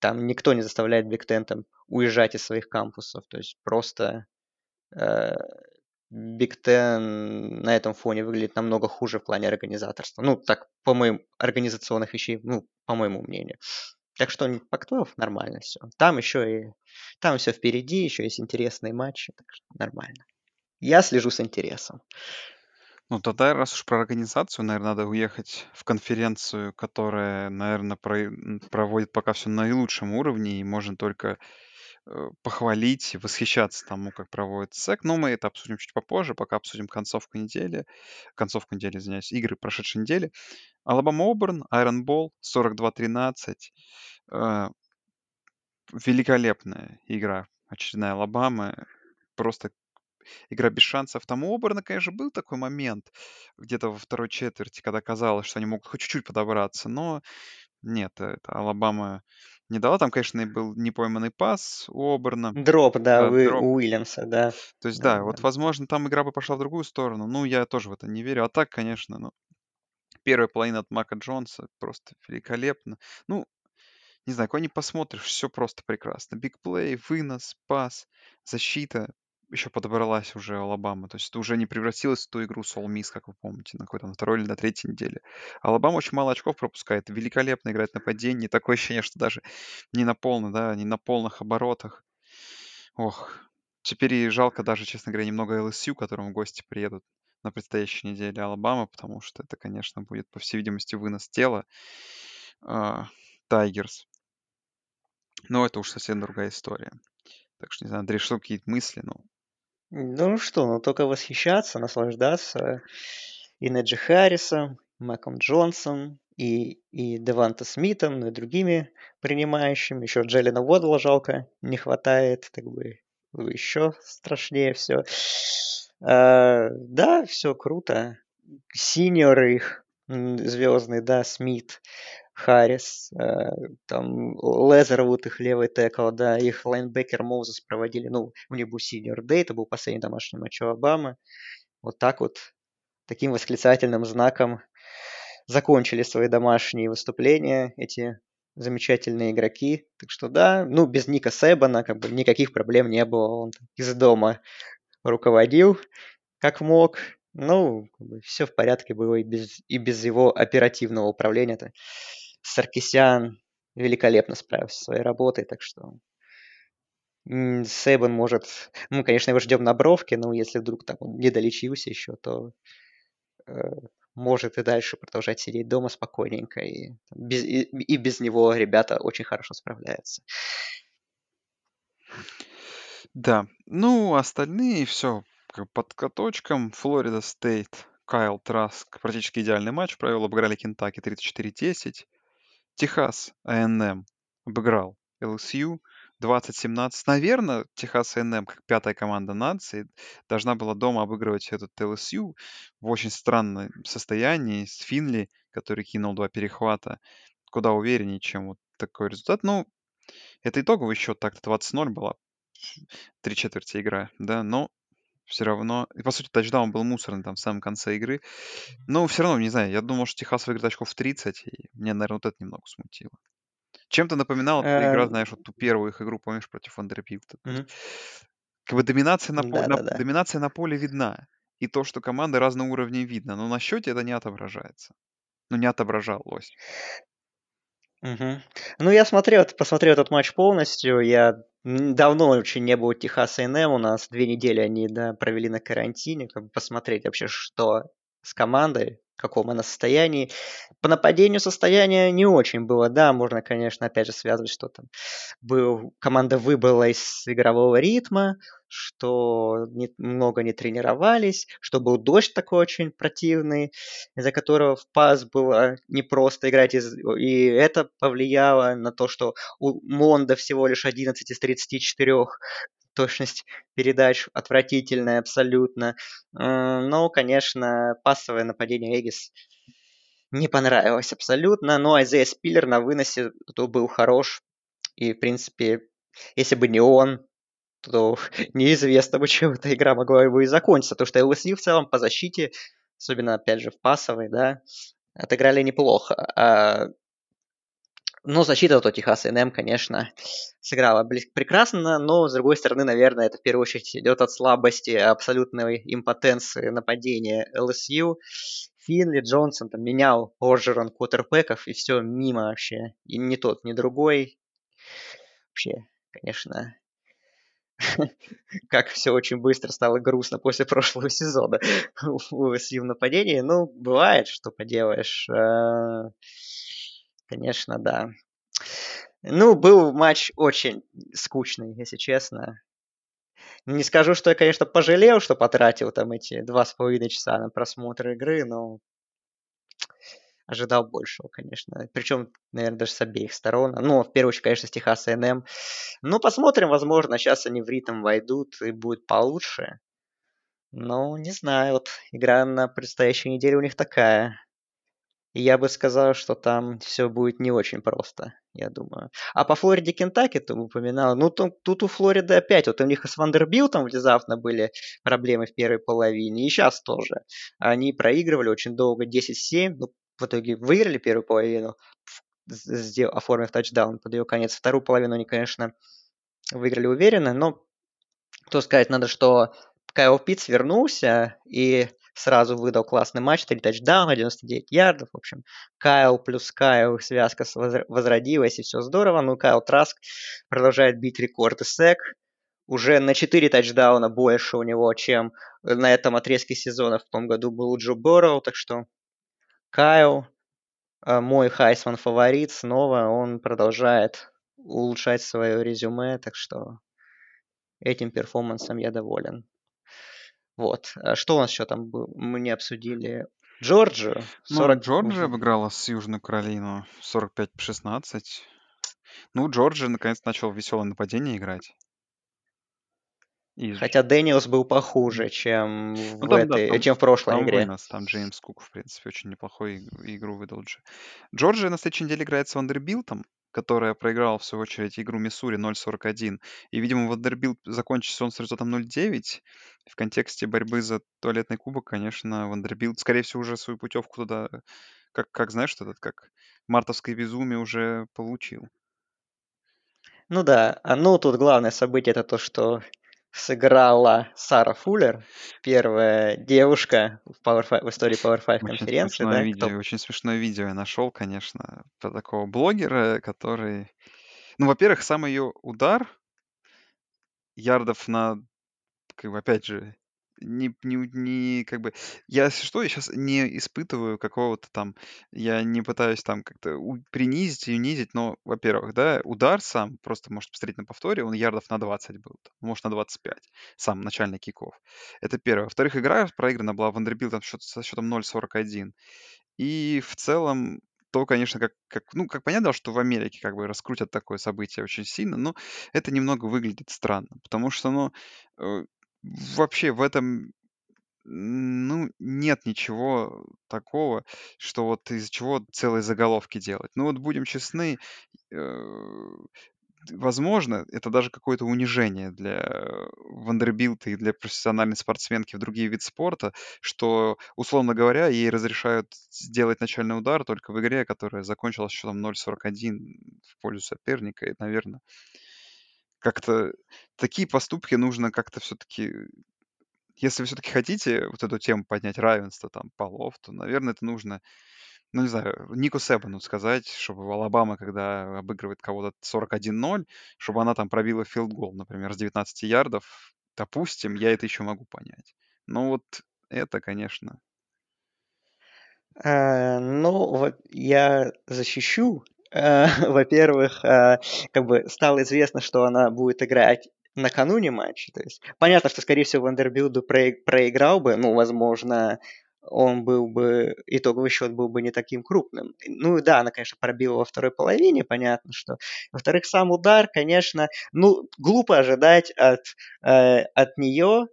там никто не заставляет Big Ten там уезжать из своих кампусов. То есть просто э, Big Ten на этом фоне выглядит намного хуже в плане организаторства. Ну, так, по моим организационных вещей, ну, по моему мнению. Так что Pac-12 нормально все. Там еще и там все впереди, еще есть интересные матчи, так что нормально. Я слежу с интересом. Ну, тогда, раз уж про организацию, наверное, надо уехать в конференцию, которая, наверное, проводит пока все на наилучшем уровне, и можно только э, похвалить восхищаться тому, как проводит СЭК. Но мы это обсудим чуть попозже, пока обсудим концовку недели, концовку недели, извиняюсь, игры прошедшей недели. Алабама Оберн, Iron Bowl, 42-13. Э, великолепная игра очередная Алабамы. Просто игра без шансов. Там у Оберна, конечно, был такой момент где-то во второй четверти, когда казалось, что они могут хоть чуть-чуть подобраться, но нет, это Алабама не дала. Там, конечно, и был непойманный пас у Оберна. Drop, да, Да, у, drop. у Уильямса, да. То есть, Да, да, вот, да. возможно, там игра бы пошла в другую сторону. Ну, я тоже в это не верю. А так, конечно, ну, первая половина от Мака Джонса просто великолепно. Ну, не знаю, кого не посмотришь, все просто прекрасно. Big play, вынос, пас, защита. Еще подобралась уже Алабама. То есть это уже не превратилось в ту игру с Ole Miss, как вы помните, на какой-то на второй или на третьей неделе. Алабама очень мало очков пропускает, великолепно играет нападение. Такое ощущение, что даже не на полных, да, не на полных оборотах. Ох, теперь и жалко даже, честно говоря, немного ЛСЮ, которым в гости приедут на предстоящей неделе Алабама, потому что это, конечно, будет, по всей видимости, вынос тела а, Тайгерс. Но это уж совсем другая история. Так что, не знаю, Андрей, что какие-то мысли, ну, Ну что, ну только восхищаться, наслаждаться и Неджи Харрисом, Маком Джонсом, и, и Деванта Смитом, ну и другими принимающими. Еще Джеллина Водла жалко, не хватает, так бы еще страшнее все. А, да, все круто. Синьоры их звездный, да, Смит, Харрис, э, там Лезервуд, их левый текл, да, их лайнбекер Моузес проводили, ну, у них был senior day, это был последний домашний матч у Алабамы. Вот так вот, таким восклицательным знаком закончили свои домашние выступления эти замечательные игроки. Так что да, ну, без Ника Себана как бы никаких проблем не было. Он из дома руководил как мог. Ну, все в порядке было и без, и без его оперативного управления. -то. Саркисян великолепно справился со своей работой, так что Сейбан может... Мы, конечно, его ждем на бровке, но если вдруг там он не долечился еще, то э, может и дальше продолжать сидеть дома спокойненько. И без, и, и без него ребята очень хорошо справляются. Да, ну, остальные все под каточком. Флорида Стейт, Кайл Траск, практически идеальный матч провел, обыграли Кентаки 34-10. Техас А&М обыграл ЛСЮ 20-17. Наверное, Техас A&M, как пятая команда нации, должна была дома обыгрывать этот ЛСЮ в очень странном состоянии с Финли, который кинул два перехвата, куда увереннее, чем вот такой результат. Ну, это итоговый счет так-то 20-0 была. Три четверти игра, да, но все равно... И, по сути, тачдаун был мусорный там в самом конце игры. Но все равно, не знаю, я думал, что Техас выиграет очков в 30, и меня, наверное, вот это немного смутило. Чем-то напоминала эта игра, Эм, знаешь, вот ту первую их игру, помнишь, против мгм. как бы доминация на, поле, Да-да-да. доминация на поле видна. И то, что команды разного уровня видно. Но на счете это не отображается. Ну, не отображалось. Мгм. Ну, я смотрел, посмотрел этот матч полностью. Я давно очень не был Техаса A&M. У нас две недели они да, провели на карантине, как бы посмотреть вообще, что с командой, каком она состоянии. По нападению состояние не очень было, да, можно, конечно, опять же связывать, что там был, команда выбыла из игрового ритма, что не, много не тренировались, что был дождь такой очень противный, из-за которого в пас было непросто играть, из, и это повлияло на то, что у Монда всего лишь 11 из 34 точность передач отвратительная абсолютно. Но, конечно, пассовое нападение Эгис не понравилось абсолютно. Но Айзея Спиллер на выносе то был хорош. И, в принципе, если бы не он, то неизвестно бы, чем эта игра могла бы и закончиться. Потому что LSU в целом по защите, особенно, опять же, в пасовой, да, отыграли неплохо. А ну, защита то Техас НМ, конечно, сыграла прекрасно, но, с другой стороны, наверное, это в первую очередь идет от слабости абсолютной импотенции нападения ЛСЮ. Финли, Джонсон там менял Орджерон квотерпеков, и все мимо вообще. И ни тот, ни другой. Вообще, конечно, как все очень быстро стало грустно после прошлого сезона у ЛСЮ в нападении. Ну, бывает, что поделаешь. Конечно, да. Ну, был матч очень скучный, если честно. Не скажу, что я, конечно, пожалел, что потратил там эти два с половиной часа на просмотр игры, но ожидал большего, конечно. Причем, наверное, даже с обеих сторон. Ну, в первую очередь, конечно, с Техас НМ. Ну, посмотрим, возможно, сейчас они в ритм войдут и будет получше. Ну, не знаю, вот игра на предстоящей неделе у них такая. И я бы сказал, что там все будет не очень просто, я думаю. А по Флориде Кентаки ты упоминал. Ну, тут, тут у Флориды опять, вот у них с Вандербилтом внезапно были проблемы в первой половине, и сейчас тоже. Они проигрывали очень долго, 10-7, ну, в итоге выиграли первую половину, сделав, оформив тачдаун под ее конец. Вторую половину они, конечно, выиграли уверенно, но То сказать надо, что Кайл Питц вернулся и сразу выдал классный матч, 3 тачдауна, 99 ярдов. В общем, Кайл плюс Кайл, связка возродилась, и все здорово. Ну, Кайл Траск продолжает бить рекорды сек. Уже на 4 тачдауна больше у него, чем на этом отрезке сезона в том году был Джо Борроу. Так что Кайл, э, мой Хайсман фаворит, снова он продолжает улучшать свое резюме, так что этим перформансом я доволен. Вот. А что у нас еще там было? Мы не обсудили Джорджию. 40... Ну, Джорджия обыграла с Южную Каролину 45-16. Ну, Джорджия наконец начал веселое нападение играть. И... Хотя Дэниелс был похуже, чем, ну, в, там, этой, да, там, чем в прошлой там игре. Вынос, там Джеймс Кук, в принципе, очень неплохой игру выдал. Джорджия на следующей неделе играет с Вандербилтом которая проиграла, в свою очередь, игру Миссури 0-41. И, видимо, Вандербилт закончит сезон с результатом 0-9. В контексте борьбы за туалетный кубок, конечно, Вандербилт, скорее всего, уже свою путевку туда, как, как знаешь, этот, как мартовское безумие уже получил. Ну да, а ну тут главное событие это то, что сыграла Сара Фуллер, первая девушка в, Power 5, в истории Power 5 очень конференции. Смешное да, видео, кто... Очень смешное видео я нашел, конечно, про такого блогера, который... Ну, во-первых, сам ее удар ярдов на, как бы, опять же, не, не, не, как бы, я, что, я сейчас не испытываю какого-то там, я не пытаюсь там как-то принизить и унизить, но, во-первых, да, удар сам, просто можете посмотреть на повторе, он ярдов на 20 был, может, на 25, сам начальный киков. Это первое. Во-вторых, игра проиграна была Вандербилтом счет, со счетом 0-41. И в целом, то, конечно, как, как, ну, как понятно, что в Америке как бы раскрутят такое событие очень сильно, но это немного выглядит странно, потому что, ну, э, вообще в этом, ну, нет ничего такого, что вот из чего целые заголовки делать. Ну вот будем честны, э, возможно, это даже какое-то унижение для Вандербилта и для профессиональной спортсменки в другие виды спорта, что, условно говоря, ей разрешают сделать начальный удар только в игре, которая закончилась счетом 0-41 в пользу соперника. И, наверное, как-то такие поступки нужно как-то все-таки... Если вы все-таки хотите вот эту тему поднять равенство там полов, то, наверное, это нужно, ну, не знаю, Нику Себану сказать, чтобы Алабама, когда обыгрывает кого-то 41-0, чтобы она там пробила филдгол, например, с 19 ярдов. Допустим, я это еще могу понять. Но вот это, конечно, Э, ну, вот я защищу. Э, во-первых, э, как бы стало известно, что она будет играть накануне матча. То есть понятно, что, скорее всего, Вандербилду проиграл бы, ну, возможно, он был бы, итоговый счет был бы не таким крупным. Ну да, она, конечно, пробила во второй половине, понятно, что. Во-вторых, сам удар, конечно, ну, глупо ожидать от, э, от нее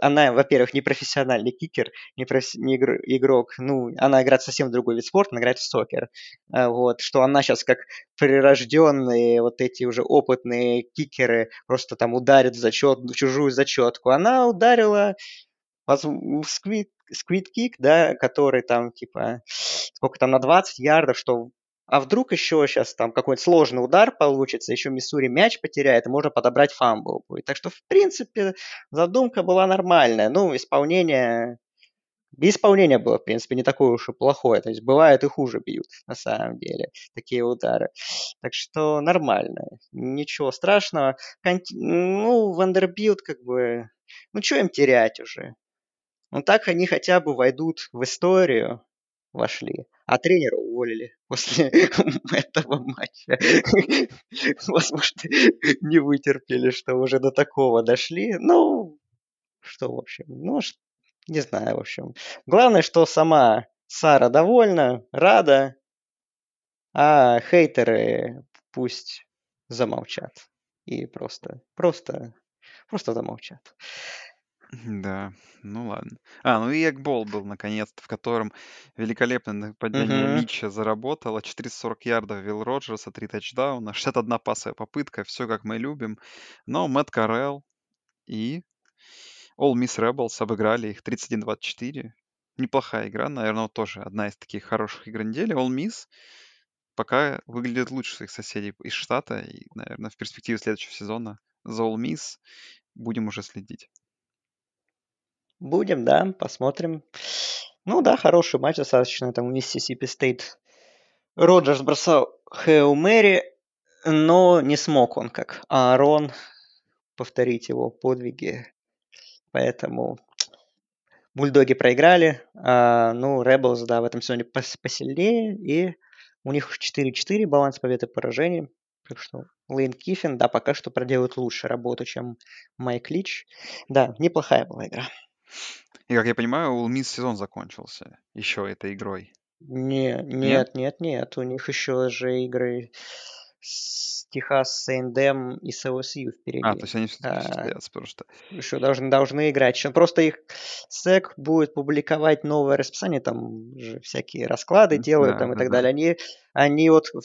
она, во-первых, не профессиональный кикер, не, профи- не игрок, ну, она играет совсем другой вид спорта, она играет в сокер, а, вот, что она сейчас как прирожденные вот эти уже опытные кикеры просто там ударит в зачет, в чужую зачетку, она ударила squib, squib kick, да, который там типа сколько там на 20 ярдов, что а вдруг еще сейчас там какой-то сложный удар получится, еще Миссури мяч потеряет, и можно подобрать фамбл будет. Так что, в принципе, задумка была нормальная. Ну, исполнение... Исполнение было, в принципе, не такое уж и плохое. То есть бывает и хуже бьют, на самом деле, такие удары. Так что нормально. Ничего страшного. Конти... Ну, Вандербилт как бы... Ну, что им терять уже? Ну, так они хотя бы войдут в историю, вошли а тренера уволили после этого матча. Возможно, не вытерпели, что уже до такого дошли. Ну, что, в общем, ну, не знаю, в общем. Главное, что сама Сара довольна, рада, а хейтеры пусть замолчат. И просто, просто, просто замолчат. Да, ну ладно. А, ну и Экбол был наконец-то, в котором великолепное нападение Мгм. Митча заработало. 440 ярдов Вилл Роджерса, 3 тачдауна, 61 пасовая попытка, все как мы любим. Но Мэтт Карелл и All Miss Rebels обыграли их 31-24. Неплохая игра, наверное, тоже одна из таких хороших игр недели. All Miss пока выглядит лучше своих соседей из штата и, наверное, в перспективе следующего сезона за Ole Miss будем уже следить. Будем, да, посмотрим. Ну да, хороший матч достаточно. Там Миссисипи Стейт Роджерс бросал Hail Mary, но не смог он, как Аарон, повторить его подвиги. Поэтому Бульдоги проиграли. А, ну, Rebels, да, в этом сезоне пос посильнее. И у них 4-4 баланс побед и поражений. Так что Лейн Киффин, да, пока что проделает лучше работу, чем Майк Лич. Да, неплохая была игра. И, как я понимаю, у Мисс сезон закончился еще этой игрой. Не, Нет? нет, нет, нет. У них еще же игры с Техас, Сейндем и с LSU А, то впереди. есть они все-таки А, состоятся, потому что... еще должны, должны играть. Щас Просто их СЭК будет публиковать новое расписание, там же всякие расклады делают Да, там и да, так да. далее. Они, они вот в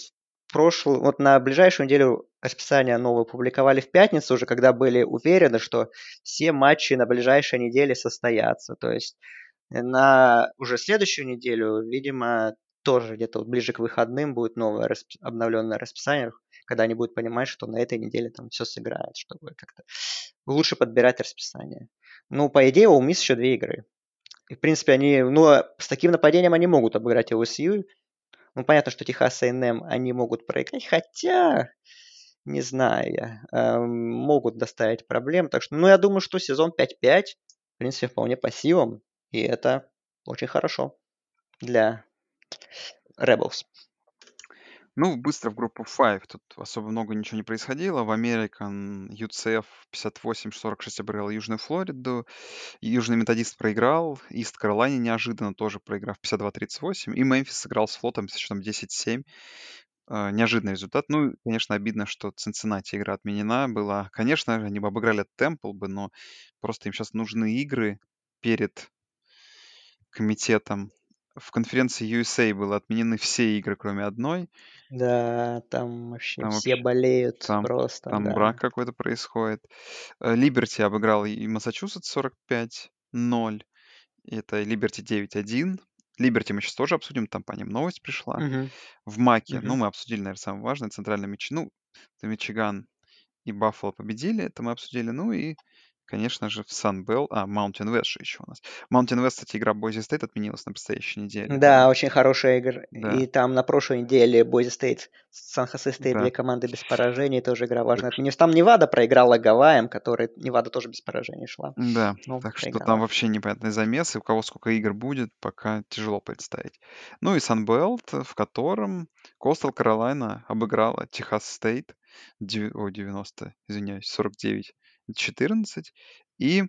прошлую, вот на ближайшую неделю расписание новое публиковали в пятницу уже, когда были уверены, что все матчи на ближайшей неделе состоятся. То есть на уже следующую неделю, видимо, тоже где-то вот ближе к выходным будет новое расп- обновленное расписание, когда они будут понимать, что на этой неделе там все сыграет, чтобы как-то лучше подбирать расписание. Ну, по идее, у Мисс еще две игры. И, в принципе, они, ну, а с таким нападением они могут обыграть LSU. Ну, понятно, что Техас A&M они могут проиграть, хотя, не знаю я, эм, могут доставить проблем. Так что, ну, я думаю, что сезон 5-5, в принципе, вполне по силам. И это очень хорошо для Rebels. Ну, быстро в группу 5. Тут особо много ничего не происходило. В Американ UCF 58-46 обыграл Южную Флориду. Южный Методист проиграл. Ист Каролайне неожиданно тоже проиграв 52-38. И Мемфис сыграл с Флотом со счетом 10-7. Э, Неожиданный результат. Ну, конечно, обидно, что Цинциннати игра отменена была. Конечно они бы обыграли Темпл бы, но просто им сейчас нужны игры перед комитетом. В конференции USA были отменены все игры, кроме одной. Да, там вообще Там все вообще болеют там, просто, там да. брак какой-то происходит. Э, Либерти обыграл и Массачусетс 45-0. Это Либерти 9-1. Либерти мы сейчас тоже обсудим, там по ним новость пришла. Мгм, В Маке, ну, мгм. мы обсудили, наверное, самое важное, центральный Мич... Ну, Мичиган и Баффало победили, это мы обсудили. Ну и, конечно же, в Санбелл, а, Mountain West же еще у нас. Mountain West, кстати, игра Boise State отменилась на предстоящей неделе, да. Очень хорошая игра. Да, И там на прошлой неделе Boise State, Сан-Хосе Стейт, да. две команды без поражений, тоже игра Так важная. Отменилась. Там Невада проиграла Гавайям, который Невада тоже без поражений шла. Да, Ну, так что там проиграла. вообще непонятный замес, и у кого сколько игр будет, пока тяжело представить. Ну и Sun Belt, в котором Coastal Carolina обыграла Техас Стейт, дев- о, 90, извиняюсь, 49-14. И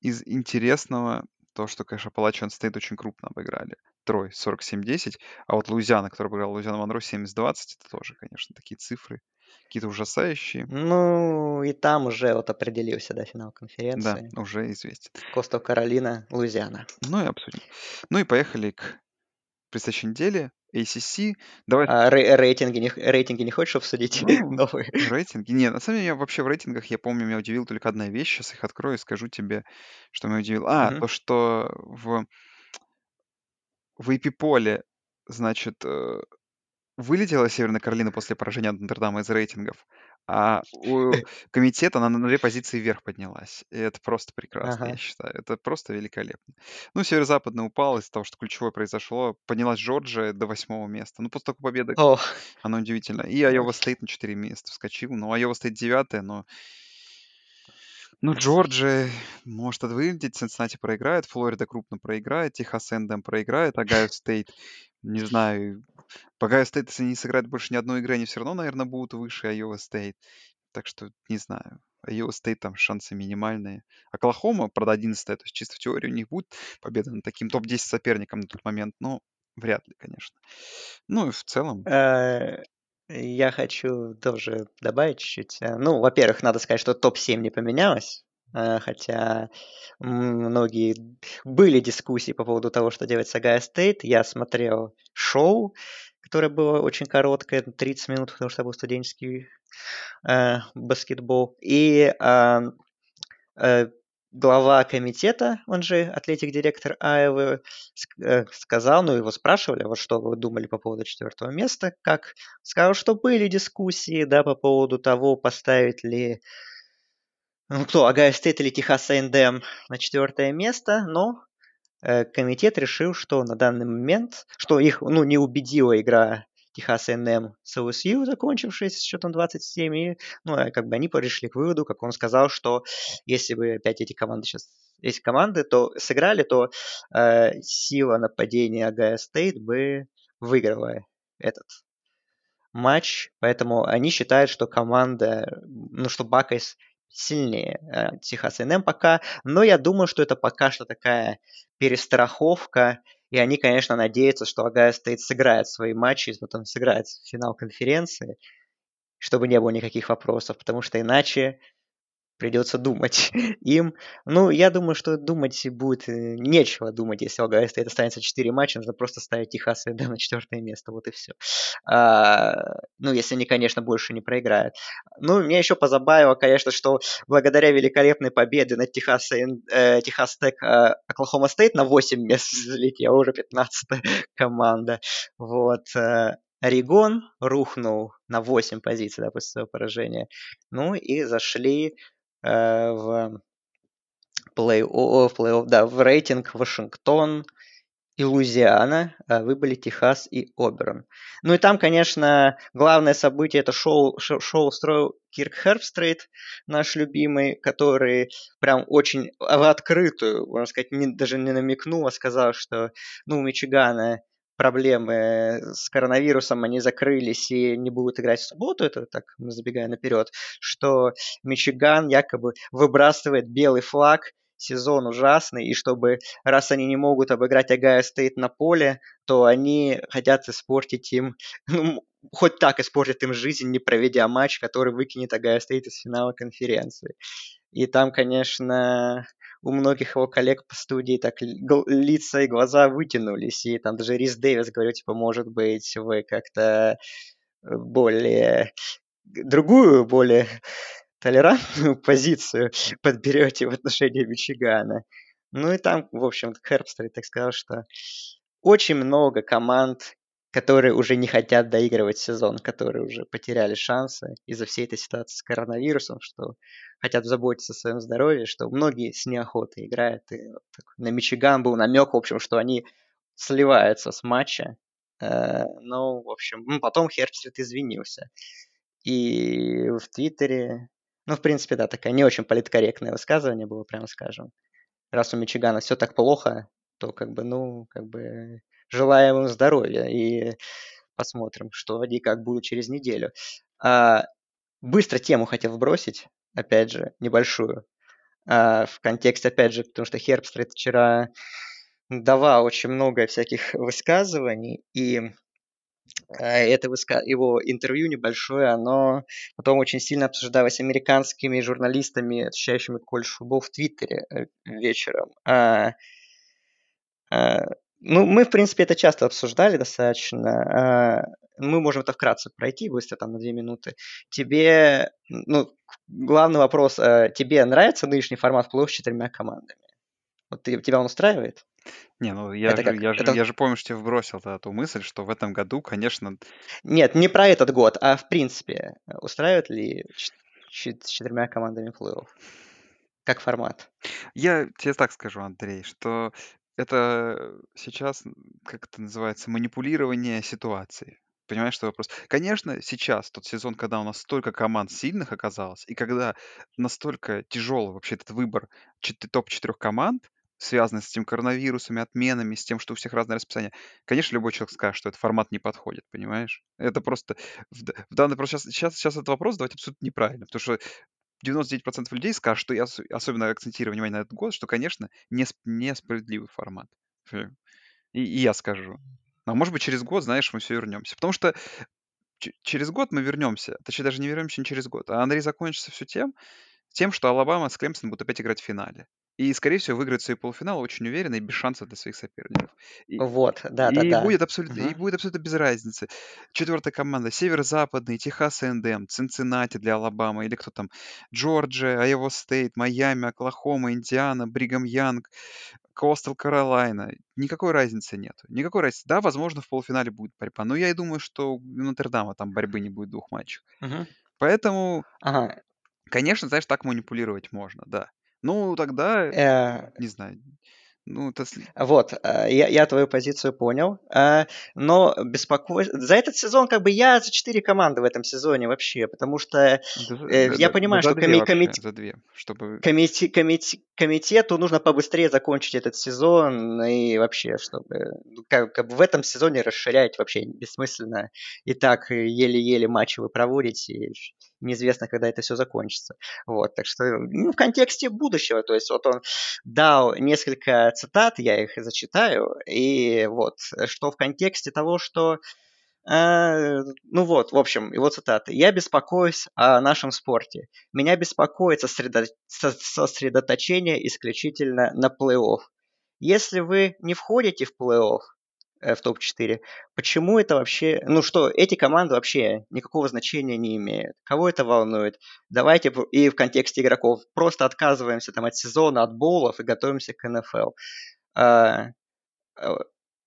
из интересного то, что, конечно, Appalachian State очень крупно обыграли. Трой 47-10, а вот Луизиана, которая обыграла Луизиана Монро 70-20, это тоже, конечно, такие цифры какие-то ужасающие. Ну, и там уже вот определился, да, финал Да, конференции. уже известен. Костов Каролина, Луизиана. Ну и обсудим. Ну и поехали к предстоящей неделе. ACC. Давай, А рей- рейтинги, не, рейтинги не хочешь обсудить ну, новые? рейтинги. Нет, на самом деле, я вообще в рейтингах, я помню, меня удивила только одна вещь. Сейчас их открою и скажу тебе, что меня удивило. А, Мгм. то, что в, в AP poll е, значит, э, вылетела Северная Каролина после поражения от Нотр-Дама из рейтингов, а у комитета она на две позиции вверх поднялась. И это просто прекрасно, я Ага. считаю. Это просто великолепно. Ну, Северо-Западная упала из-за того, что ключевое произошло. Поднялась Джорджия до восьмого места. Ну, после такой победы О, она удивительно. И Айова. Стейт на 4 места вскочил. Ну, Айова Стейт девятая, но... Ну, Джорджия может это вылететь, Цинциннати проиграет, Флорида крупно проиграет, Texas A&M проиграет, Огайо Стейт, не знаю, по Огайо Стейт, если не сыграют больше ни одной игры, они все равно, наверное, будут выше Айова Стейт. Так что, не знаю. Айова Стейт там шансы минимальные. Оклахома, правда, 11 то есть чисто в теории у них будет победа над таким топ-10 соперником на тот момент, но вряд ли, конечно. Ну и в целом, Э, Я хочу тоже добавить чуть-чуть. Э, Ну, во-первых, надо сказать, что топ-7 не поменялось. Э, Хотя многие были дискуссии по поводу того, что делать с Огайо Стейт. Я смотрел шоу, которое было очень короткое, 30 минут, потому что был студенческий э, баскетбол. И а, э, глава комитета, он же athletic директор Айовы, ск- э, сказал, ну его спрашивали, вот что вы думали по поводу четвертого места, как сказал, что были дискуссии, да, по поводу того, поставить ли Ну кто, Огайо Стейт или Техас A&M на четвертое место, но э, комитет решил, что на данный момент, что их ну, не убедила игра Техас A&M с LSU, закончившаяся с счетом 27, и ну, а как бы они пришли к выводу, как он сказал, что если бы опять эти команды сейчас эти команды то сыграли, то э, сила нападения Огайо Стейт бы выиграла этот матч, поэтому они считают, что команда, ну, что Buckeyes сильнее э, Техас A&M пока, но я думаю, что это пока что такая перестраховка, и они, конечно, надеются, что Огайо Стейт сыграет свои матчи, потом сыграет финал конференции, чтобы не было никаких вопросов, потому что иначе придется думать им. Ну, я думаю, что думать будет э, нечего думать, если Огайо Стейт останется 4 матча, нужно просто ставить Техас и на четвертое место, вот и все. А, ну, если они, конечно, больше не проиграют. Ну, меня еще позабавило, конечно, что благодаря великолепной победе над Техас, э, Техас Тек э, Оклахома Стейт на 8 мест взлетела уже 15 команда. Вот. Э, Орегон рухнул на 8 позиций да, после своего поражения. Ну и зашли в плей-офф, плей да, в рейтинг Вашингтон и Луизиана э, выбыли Техас и Оберн. Ну и там, конечно, главное событие это шоу, шоу, шоу устроил Кирк Хербстрейт, наш любимый, который прям очень в открытую, можно сказать, не, даже не намекнул, а сказал, что ну, у Мичигана проблемы с коронавирусом, они закрылись и не будут играть в субботу, это так, мы забегаем наперед, что Мичиган якобы выбрасывает белый флаг, сезон ужасный, и чтобы, раз они не могут обыграть Огайо Стейт на поле, то они хотят испортить им, ну, хоть так испортить им жизнь, не проведя матч, который выкинет Огайо Стейт из финала конференции. И там, конечно, у многих его коллег по студии так лица и глаза вытянулись, и там даже Рис Дэвис говорил, типа, может быть, вы как-то э, более другую, более толерантную позицию подберете в отношении Мичигана. Ну и там, в общем, Хербстер так сказал, что очень много команд которые уже не хотят доигрывать сезон, которые уже потеряли шансы из-за всей этой ситуации с коронавирусом, что хотят заботиться о своем здоровье, что многие с неохотой играют. И вот на Мичиган был намек, в общем, что они сливаются с матча. Э, ну, в общем, ну, потом Хербстрит извинился. И в Твиттере, ну, в принципе, да, такая не очень политкорректное высказывание было, прямо скажем. Раз у Мичигана все так плохо, то как бы, ну, как бы желаем им здоровья и посмотрим, что и как будет через неделю. А, быстро тему хотел вбросить, опять же, небольшую. А, в контексте, опять же, потому что Хербстрит вчера давал очень много всяких высказываний, и а, это его интервью небольшое, оно потом очень сильно обсуждалось американскими журналистами, освещающими колледж футбол в Твиттере э, вечером. А, а, ну, мы, в принципе, это часто обсуждали достаточно. А, мы можем это вкратце пройти быстро, там, на две минуты. Тебе, ну, главный вопрос, а, тебе нравится нынешний формат плей с четырьмя командами? Вот ты, тебя он устраивает? Не, ну я Это же, как? я Это... я же помню, что я вбросил тогда ту мысль, что в этом году, конечно, Нет, не про этот год, а в принципе. Устраивает ли с четырьмя командами плей-офф? Как формат? я тебе так скажу, Андрей, что это сейчас, как это называется, манипулирование ситуацией. Понимаешь, что вопрос? Конечно, сейчас тот сезон, когда у нас столько команд сильных оказалось, и когда настолько тяжелый вообще этот выбор чет- топ-4 команд, связанный с этим коронавирусами, отменами, с тем, что у всех разное расписание, конечно, любой человек скажет, что этот формат не подходит, понимаешь? Это просто в, данный просто сейчас, сейчас, сейчас этот вопрос давать абсолютно неправильно, потому что 99% людей скажут, что я ос- особенно акцентирую внимание на этот год, что, конечно, несп- несправедливый формат. И, и я скажу. А может быть, через год, знаешь, мы все вернемся. Потому что через год мы вернемся. Точнее, даже не вернемся не через год. А Андрей закончится все тем, тем, что Алабама с Клемсон будут опять играть в финале. И, скорее всего, выиграют свои полуфиналы очень уверенно и без шансов для своих соперников. И, Вот, и да-да-да. будет абсолютно, и Мгм. будет абсолютно без разницы. Четвертая команда. Северо-западный, Техас A&M, Цинциннати для Алабамы, или кто там, Джорджия, Айова Стейт, Майами, Оклахома, Индиана, Бригам Янг, Coastal Carolina. Никакой разницы нет. Никакой разницы. Да, возможно, в полуфинале будет борьба. Но я и думаю, что у Нотр-Дама там борьбы не будет двух матчах. Мгм. Поэтому Ага. Конечно, знаешь, так манипулировать можно, да. Ну, тогда, Э не знаю, ну, это Вот, э, я я твою позицию понял, э, но беспоко за этот сезон как бы я за 4 команды в этом сезоне вообще, потому что, э, Да да я да да понимаю, за что 2 коми комит за 2, чтобы комите комите комитету нужно побыстрее закончить этот сезон и вообще, чтобы, ну, как как бы в этом сезоне расширять вообще бессмысленно. И так э, еле-еле матчи вы проводите, неизвестно, когда это всё закончится. Вот, так что, ну, в контексте будущего, то есть вот он дал несколько цитат, я их зачитаю, и вот, что в контексте того, что, э, ну вот, в общем, его цитаты: "Я беспокоюсь о нашем спорте. Меня беспокоит сосредо со сосредоточение исключительно на плей-офф. Если вы не входите в плей-офф, в топ-4, почему это вообще ну что, эти команды вообще никакого значения не имеют. Кого это волнует? Давайте п" и в контексте игроков: "Просто отказываемся там от сезона, от боулов и готовимся к НФЛ". А, э,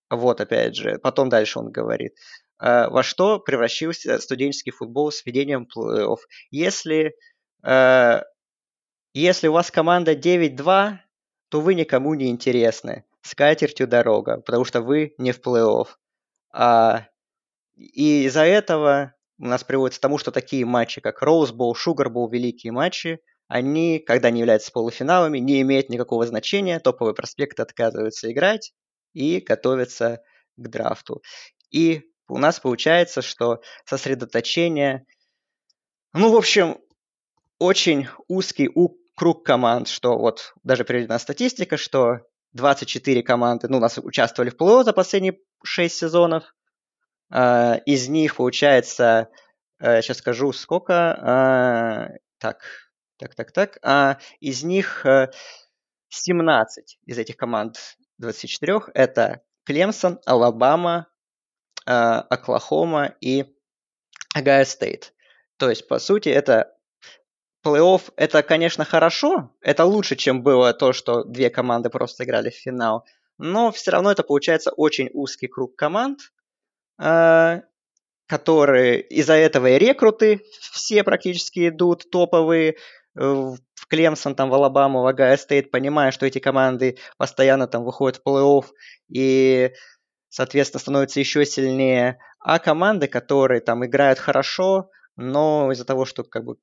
вот опять же, потом дальше он говорит: "Э, во что превратился студенческий футбол с введением плей-офф? Если, э, если у вас команда 9-2, то вы никому не интересны. С катертью дорога, потому что вы не в плей-офф. А, и из-за этого у нас приводится к тому, что такие матчи, как Sugar Bowl, великие матчи, они, когда они являются полуфиналами, не имеют никакого значения. Топовые проспекты отказываются играть и готовятся к драфту. И у нас получается, что сосредоточение ну, в общем, очень узкий круг команд, что вот даже приведена статистика, что 24 команды, ну, у нас участвовали в плей-офф за последние 6 сезонов. А, из них получается, э, щас скажу сколько, а, так так так так, а, из них, э, 17 из этих команд 24 это Клемсон, Алабама, а, Оклахома и Огайо Стейт. То есть, по сути, это плей-офф- это, конечно, хорошо, это лучше, чем было то, что 2 команды просто играли в финал, но всё равно это получается очень узкий круг команд, а, которые из-за этого и рекруты все практически идут топовые, э, в Клемсон, там, в Алабаму, в Огайо Стейт, понимая, что эти команды постоянно там выходят в плей-офф и, соответственно, становятся еще сильнее. А команды, которые там играют хорошо, но из-за того, что как бы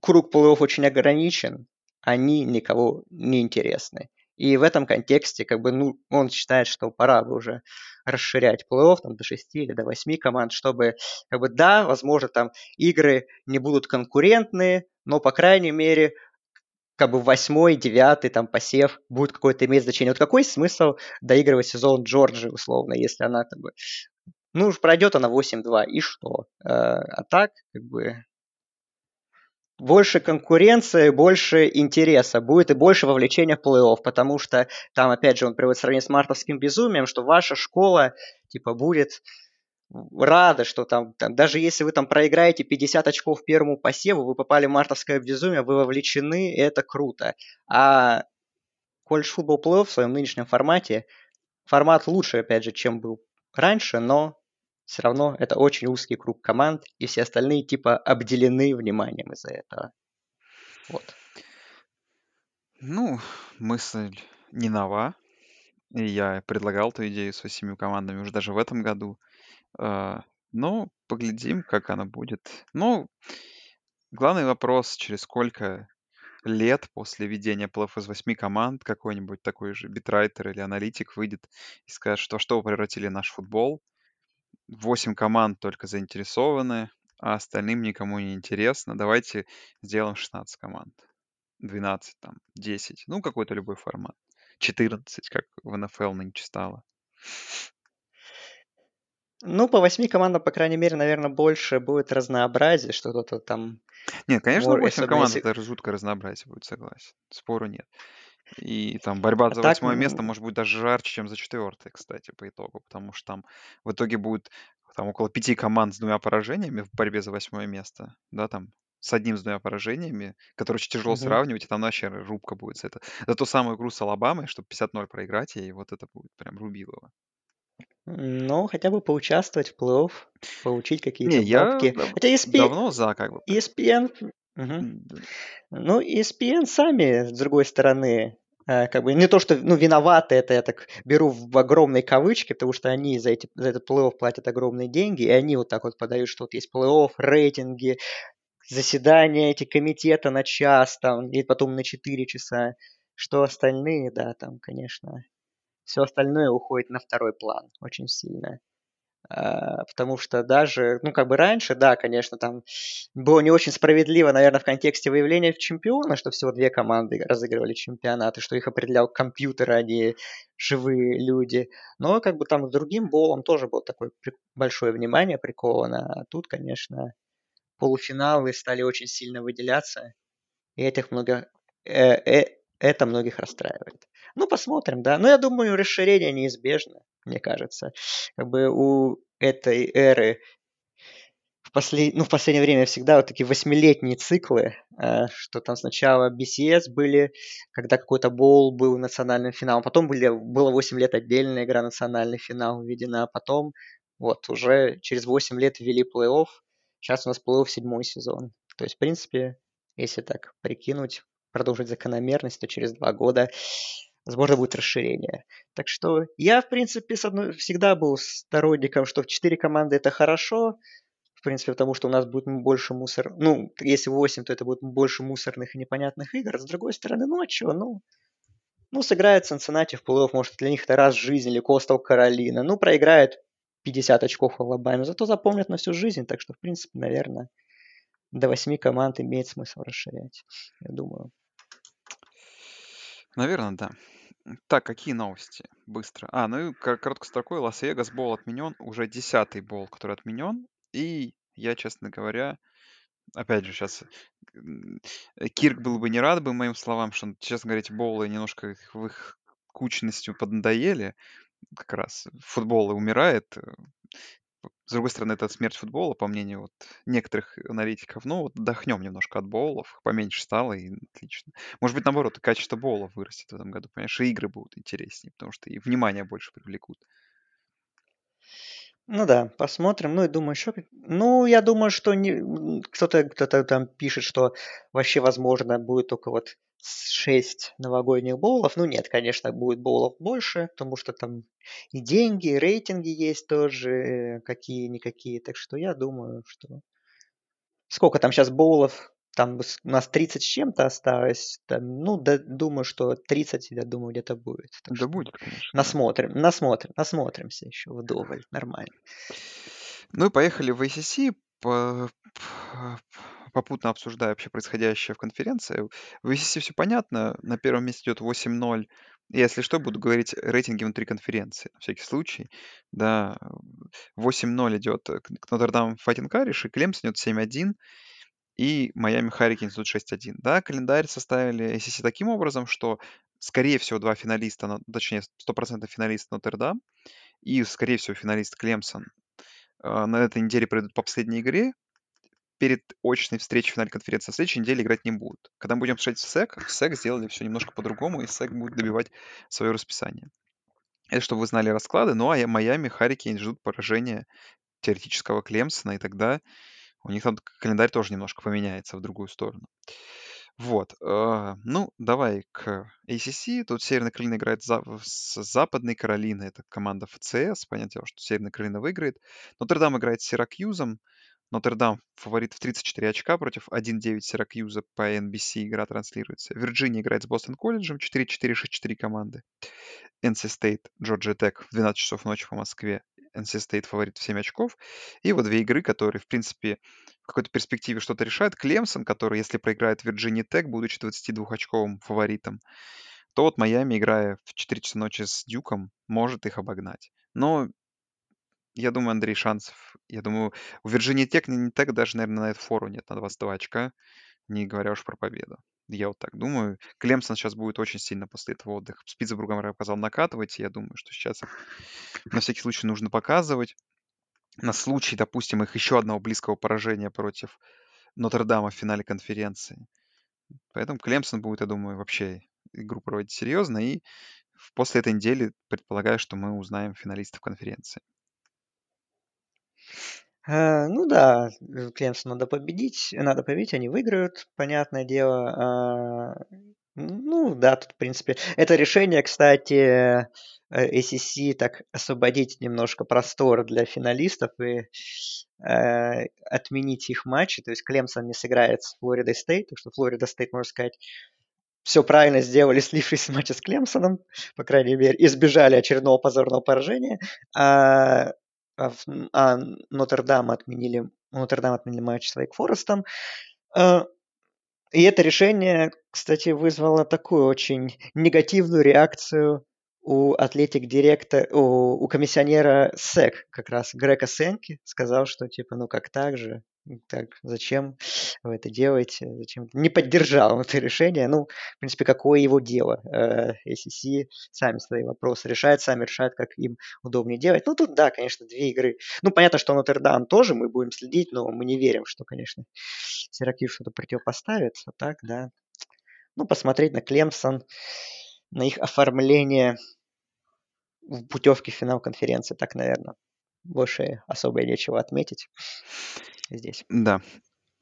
круг плей-офф очень ограничен, они никого не интересны. И в этом контексте, как бы, ну, он считает, что пора бы уже расширять плей-офф там до 6 или до 8 команд, чтобы, как бы, да, возможно, там игры не будут конкурентные, но, по крайней мере, как бы 8, 9 там посев будет какое-то иметь значение. Вот какой смысл доигрывать сезон Джорджии условно, если она как бы ну уж пройдет она 8-2, и что? Э, а так, как бы больше конкуренции, больше интереса будет и больше вовлечения в плей-офф, потому что там, опять же, он приводит сравнение с мартовским безумием, что ваша школа, типа, будет рада, что там, там даже если вы там проиграете 50 очков первому посеву, вы попали в мартовское безумие, вы вовлечены, и это круто. А колледж футбол плей-офф в своем нынешнем формате, формат лучше, опять же, чем был раньше, но все равно это очень узкий круг команд, и все остальные типа обделены вниманием из-за этого. Вот. Ну, мысль не нова. И я предлагал эту идею с 8 командами уже даже в этом году. А, но поглядим, как оно будет. Ну, главный вопрос, через сколько лет после введения плей-офф из 8 команд какой-нибудь такой же битрайтер или аналитик выйдет и скажет, что: "Что вы превратили наш футбол? 8 команд только заинтересованы, а остальным никому не интересно. Давайте сделаем 16 команд, 12 там, 10". Ну, какой-то любой формат. 14, как в НФЛ нынче стало. Ну, по 8 командам, по крайней мере, наверно, больше будет разнообразия, что-то там Нет, конечно, мор 8 особенно команд- если это жуткое разнообразие будет, согласен. Спору нет. И там борьба А за так, 8 место может быть даже жарче, чем за 4, кстати, по итогу, потому что там в итоге будет там около 5 команд с 2 поражениями в борьбе за 8 место, да, там, с 1 с 2 поражениями, которые очень тяжело Мгм. сравнивать, и там вообще рубка будет за это. За ту самую игру с Алабамой, чтобы 50-0 проиграть ей, вот это будет прям рубилово. Ну, хотя бы поучаствовать в плей-офф, получить Не, какие-то я бабки. дав Хотя ESP давно за, как бы. ESPN Ну, ESPN сами, с другой стороны, э, как бы не то, что, ну, виноваты, это я так беру в огромные кавычки, потому что они за, эти, за этот плей-офф платят огромные деньги, и они вот так вот подают, что вот есть плей-офф, рейтинги, заседания эти комитета на час, там, и потом на 4 часа, что остальные, да, там, конечно, все остальное уходит на второй план очень сильно. А, потому что даже, ну, как бы раньше, да, конечно, там было не очень справедливо, наверное, в контексте выявления чемпиона, что всего две команды разыгрывали чемпионаты, что их определял компьютер, а не живые люди. Но как бы там с другим болом тоже было такое большое внимание приковано. А тут, конечно, полуфиналы стали очень сильно выделяться, и этих много, э, э, это многих расстраивает. Ну, посмотрим, да. Но я думаю, расширение неизбежно, мне кажется. Как бы у этой эры в, послед... ну, в последнее время всегда вот такие восьмилетние циклы, э, что там сначала BCS были, когда какой-то бол был национальным финалом, потом были, было 8 лет отдельная игра национальный финал введена, а потом вот уже через 8 лет ввели плей-офф, сейчас у нас плей-офф седьмой сезон. То есть, в принципе, если так прикинуть, продолжить закономерность, то через два года возможно, будет расширение. Так что я, в принципе, с одной, всегда был сторонником, что в 4 команды это хорошо, в принципе, потому что у нас будет больше мусор. Ну, если 8, то это будет больше мусорных и непонятных игр. С другой стороны, ну а что, ну, ну, сыграет Цинциннати в плей-офф, может, для них это раз в жизни, или Костел Каролина. Ну, проиграет 50 очков в Алабаме, зато запомнят на всю жизнь. Так что, в принципе, наверное, до 8 команд имеет смысл расширять, я думаю. Наверное, да. Так, какие новости? Быстро. А, ну и короткой строкой Лас-Вегас Бол отменен. Уже десятый бол, который отменен. И я, честно говоря, опять же, сейчас Кирк был бы не рад бы моим словам, что, честно говоря, эти болы немножко в их кучностью поднадоели. Как раз футбол умирает. С другой стороны, это смерть футбола, по мнению вот некоторых аналитиков. Ну, вот отдохнем немножко от боулов, поменьше стало, и отлично. Может быть, наоборот, и качество боулов вырастет в этом году, понимаешь, и игры будут интереснее, потому что и внимание больше привлекут. Ну да, посмотрим. Ну и думаю, еще... Ну, я думаю, что не... кто-то кто там пишет, что вообще, возможно, будет только вот 6 новогодних боулов. Ну нет, конечно, будет боулов больше, потому что там и деньги, и рейтинги есть тоже, какие-никакие. Так что я думаю, что... Сколько там сейчас боулов? Там у нас 30 с чем-то осталось. Там, ну, да, думаю, что 30, я думаю, где-то будет. Так да будет, конечно. Насмотрим, насмотрим, насмотримся еще вдоволь. Нормально. Ну и поехали в ACC. По попутно обсуждая вообще происходящее в конференции. В ACC все понятно. На первом месте идет 8-0. Если что, буду говорить рейтинги внутри конференции, на всякий случай. Да, 8-0 идет Нотр-Дам Fighting Irish, и Клемсон идет 7-1, и Майами Харрикинс идут 6-1. Да, календарь составили ACC таким образом, что, скорее всего, два финалиста, точнее, 100% финалист Нотр-Дам и, скорее всего, финалист Клемсон а, на этой неделе пройдут по последней игре, перед очной встречей финале конференции. На следующей неделе играть не будут. Когда мы будем обсуждать СЭК, в СЭК сделали все немножко по-другому, и СЭК будет добивать свое расписание. Это чтобы вы знали расклады. Ну, а Майами, Харрикейн ждут поражения теоретического Клемсона, и тогда у них там календарь тоже немножко поменяется в другую сторону. Вот. Э, ну, давай к ACC. Тут Северная Каролина играет с Западной Каролиной. Это команда ФЦС. Понятное дело, что Северная Каролина выиграет. Нотр-Дам играет с Сиракьюзом. Нотр-Дам фаворит в 34 очка против 1-9 Сиракьюза по NBC игра транслируется. Вирджиния играет с Бостон колледжем 4-4-6-4 команды. NC State, Georgia Tech в 12 часов ночи по Москве. NC State фаворит в 7 очков. И вот две игры, которые, в принципе, в какой-то перспективе что-то решают. Клемсон, который, если проиграет Вирджиния Тек, будучи 22-очковым фаворитом, то вот Майами, играя в 4 часа ночи с Дюком, может их обогнать. Но я думаю, Андрей, шансов. Я думаю, у Virginia Tech не так даже, наверное, на этот фору нет на 22 очка, не говоря уж про победу. Я вот так думаю. Клемсон сейчас будет очень сильно после этого отдыха. С Питтсбургом я показал накатывать. Я думаю, что сейчас на всякий случай нужно показывать. На случай, допустим, их еще одного близкого поражения против Нотр-Дама в финале конференции. Поэтому Клемсон будет, я думаю, вообще игру проводить серьезно. И после этой недели предполагаю, что мы узнаем финалистов конференции. Э, ну да, э, Клемсон надо победить, надо победить, они выиграют, понятное дело. А, ну да, тут, в принципе, это решение, кстати, ACC так освободить немножко простор для финалистов и э, отменить их матчи. То есть Клемсон не сыграет с Флоридой Стейт, так что Флорида Стейт, можно сказать, все правильно сделали, слившись с матча с Клемсоном, по крайней мере, избежали очередного позорного поражения. А, а, а Нотр-Дам отменили, Нотр-Дам отменили матч с Вейк Форестом. А, и это решение, кстати, вызвало такую очень негативную реакцию у атлетик директора, у, у комиссионера СЭК, как раз Грека Сенки, сказал, что типа, ну как так же, так, зачем вы это делаете, зачем не поддержал это решение, ну, в принципе, какое его дело, ACC э, сами свои вопросы решают, сами решают, как им удобнее делать, ну, тут, да, конечно, две игры, ну, понятно, что Нотр-Дам тоже мы будем следить, но мы не верим, что, конечно, Сиракьюз что-то противопоставит, а так, да, ну, посмотреть на Клемсон, на их оформление в путевке в финал конференции, так, наверное. Больше особо нечего отметить здесь. Да.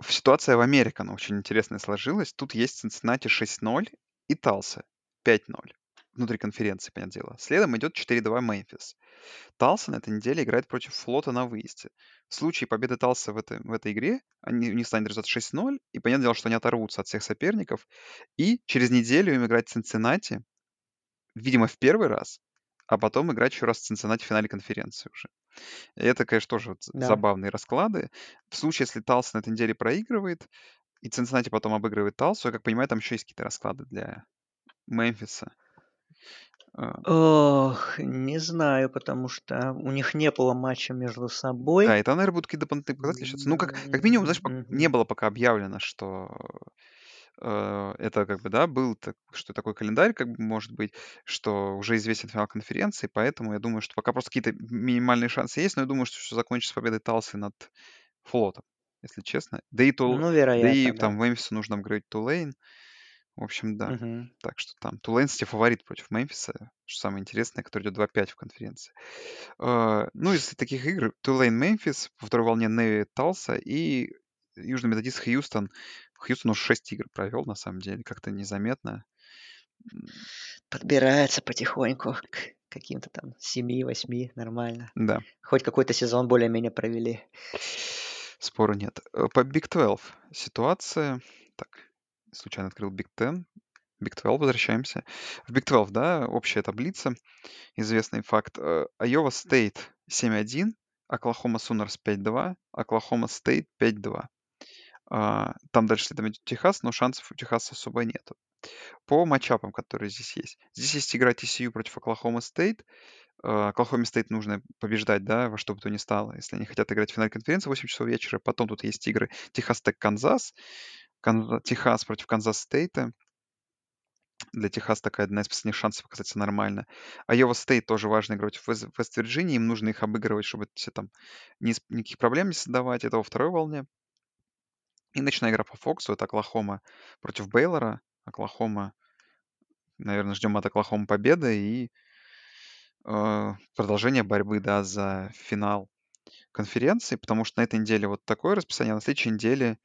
Ситуация в Америке, она очень интересная сложилась. Тут есть Цинциннати 6-0 и Талса 5-0 внутри конференции, понятное дело. Следом идет 4-2 Мемфис. Талса на этой неделе играет против Флота на выезде. В случае победы Талса в, этой в этой игре, они, у них станет результат 6-0, и понятное дело, что они оторвутся от всех соперников. И через неделю им играть Цинциннати, видимо, в первый раз, а потом играть еще раз в Цинциннати в финале конференции уже. И это, конечно, тоже вот Да. забавные расклады. В случае, если Талс на этой неделе проигрывает, и Цинциннати потом обыгрывает Талсу, я как понимаю, там еще есть какие-то расклады для Мемфиса. А, Ох, не знаю, потому что у них не было матча между собой. Да, и там, наверное, будут какие-то дополнительные показатели сейчас. Ну, как, как минимум, знаешь, пок- не Мгм. было пока объявлено, что э, это как бы, да, был, так, что такой календарь, как бы, может быть, что уже известен финал конференции, поэтому я думаю, что пока просто какие-то минимальные шансы есть, но я думаю, что все закончится победой Талсы над Флотом, если честно. Да и, Тул... Ну, да и вероятно, да. там Мемфису нужно апгрейдить Тулейн. В общем, да. Мгм. Так что там Тулейн, кстати, фаворит против Мемфиса, что самое интересное, который идет 2-5 в конференции. Э, Ну, из таких игр Тулейн Мемфис, во второй волне Неви Талса и Южный Методист Хьюстон. Хьюстон уже 6 игр провел, на самом деле, как-то незаметно. Подбирается потихоньку к каким-то там 7-8, нормально. Да, Хоть какой-то сезон более-менее провели. спора нет. Э, По Big 12 ситуация... Так, случайно открыл Big 10. Big 12, возвращаемся. В Big 12, да, общая таблица, известный факт. Iowa State 7-1, Оклахома Sooners 5-2, Оклахома State 5-2. А, Там дальше следом идет Техас, но шансов у Техаса особо нету. По матчапам, которые здесь есть. Здесь есть игра TCU против Оклахома Стейт. Оклахоме Стейт нужно побеждать, да, во что бы то ни стало, если они хотят играть в финальной конференции в 8 часов вечера. Потом тут есть игры Техас Тек Канзас, Канза- Техас против Канзас Стейта. Для Техаса такая одна из последних шансов показаться нормально. Айова Стейт тоже важная игра против Вест- Вест-Вирджинии. Им нужно их обыгрывать, чтобы все там ни- никаких проблем не создавать. Это во второй волне. И ночная игра по Фоксу. Это Оклахома против Бейлора. Оклахома, наверное, ждем от Оклахома победы и э, продолжение борьбы, да, за финал конференции, потому что на этой неделе вот такое расписание, а на следующей неделе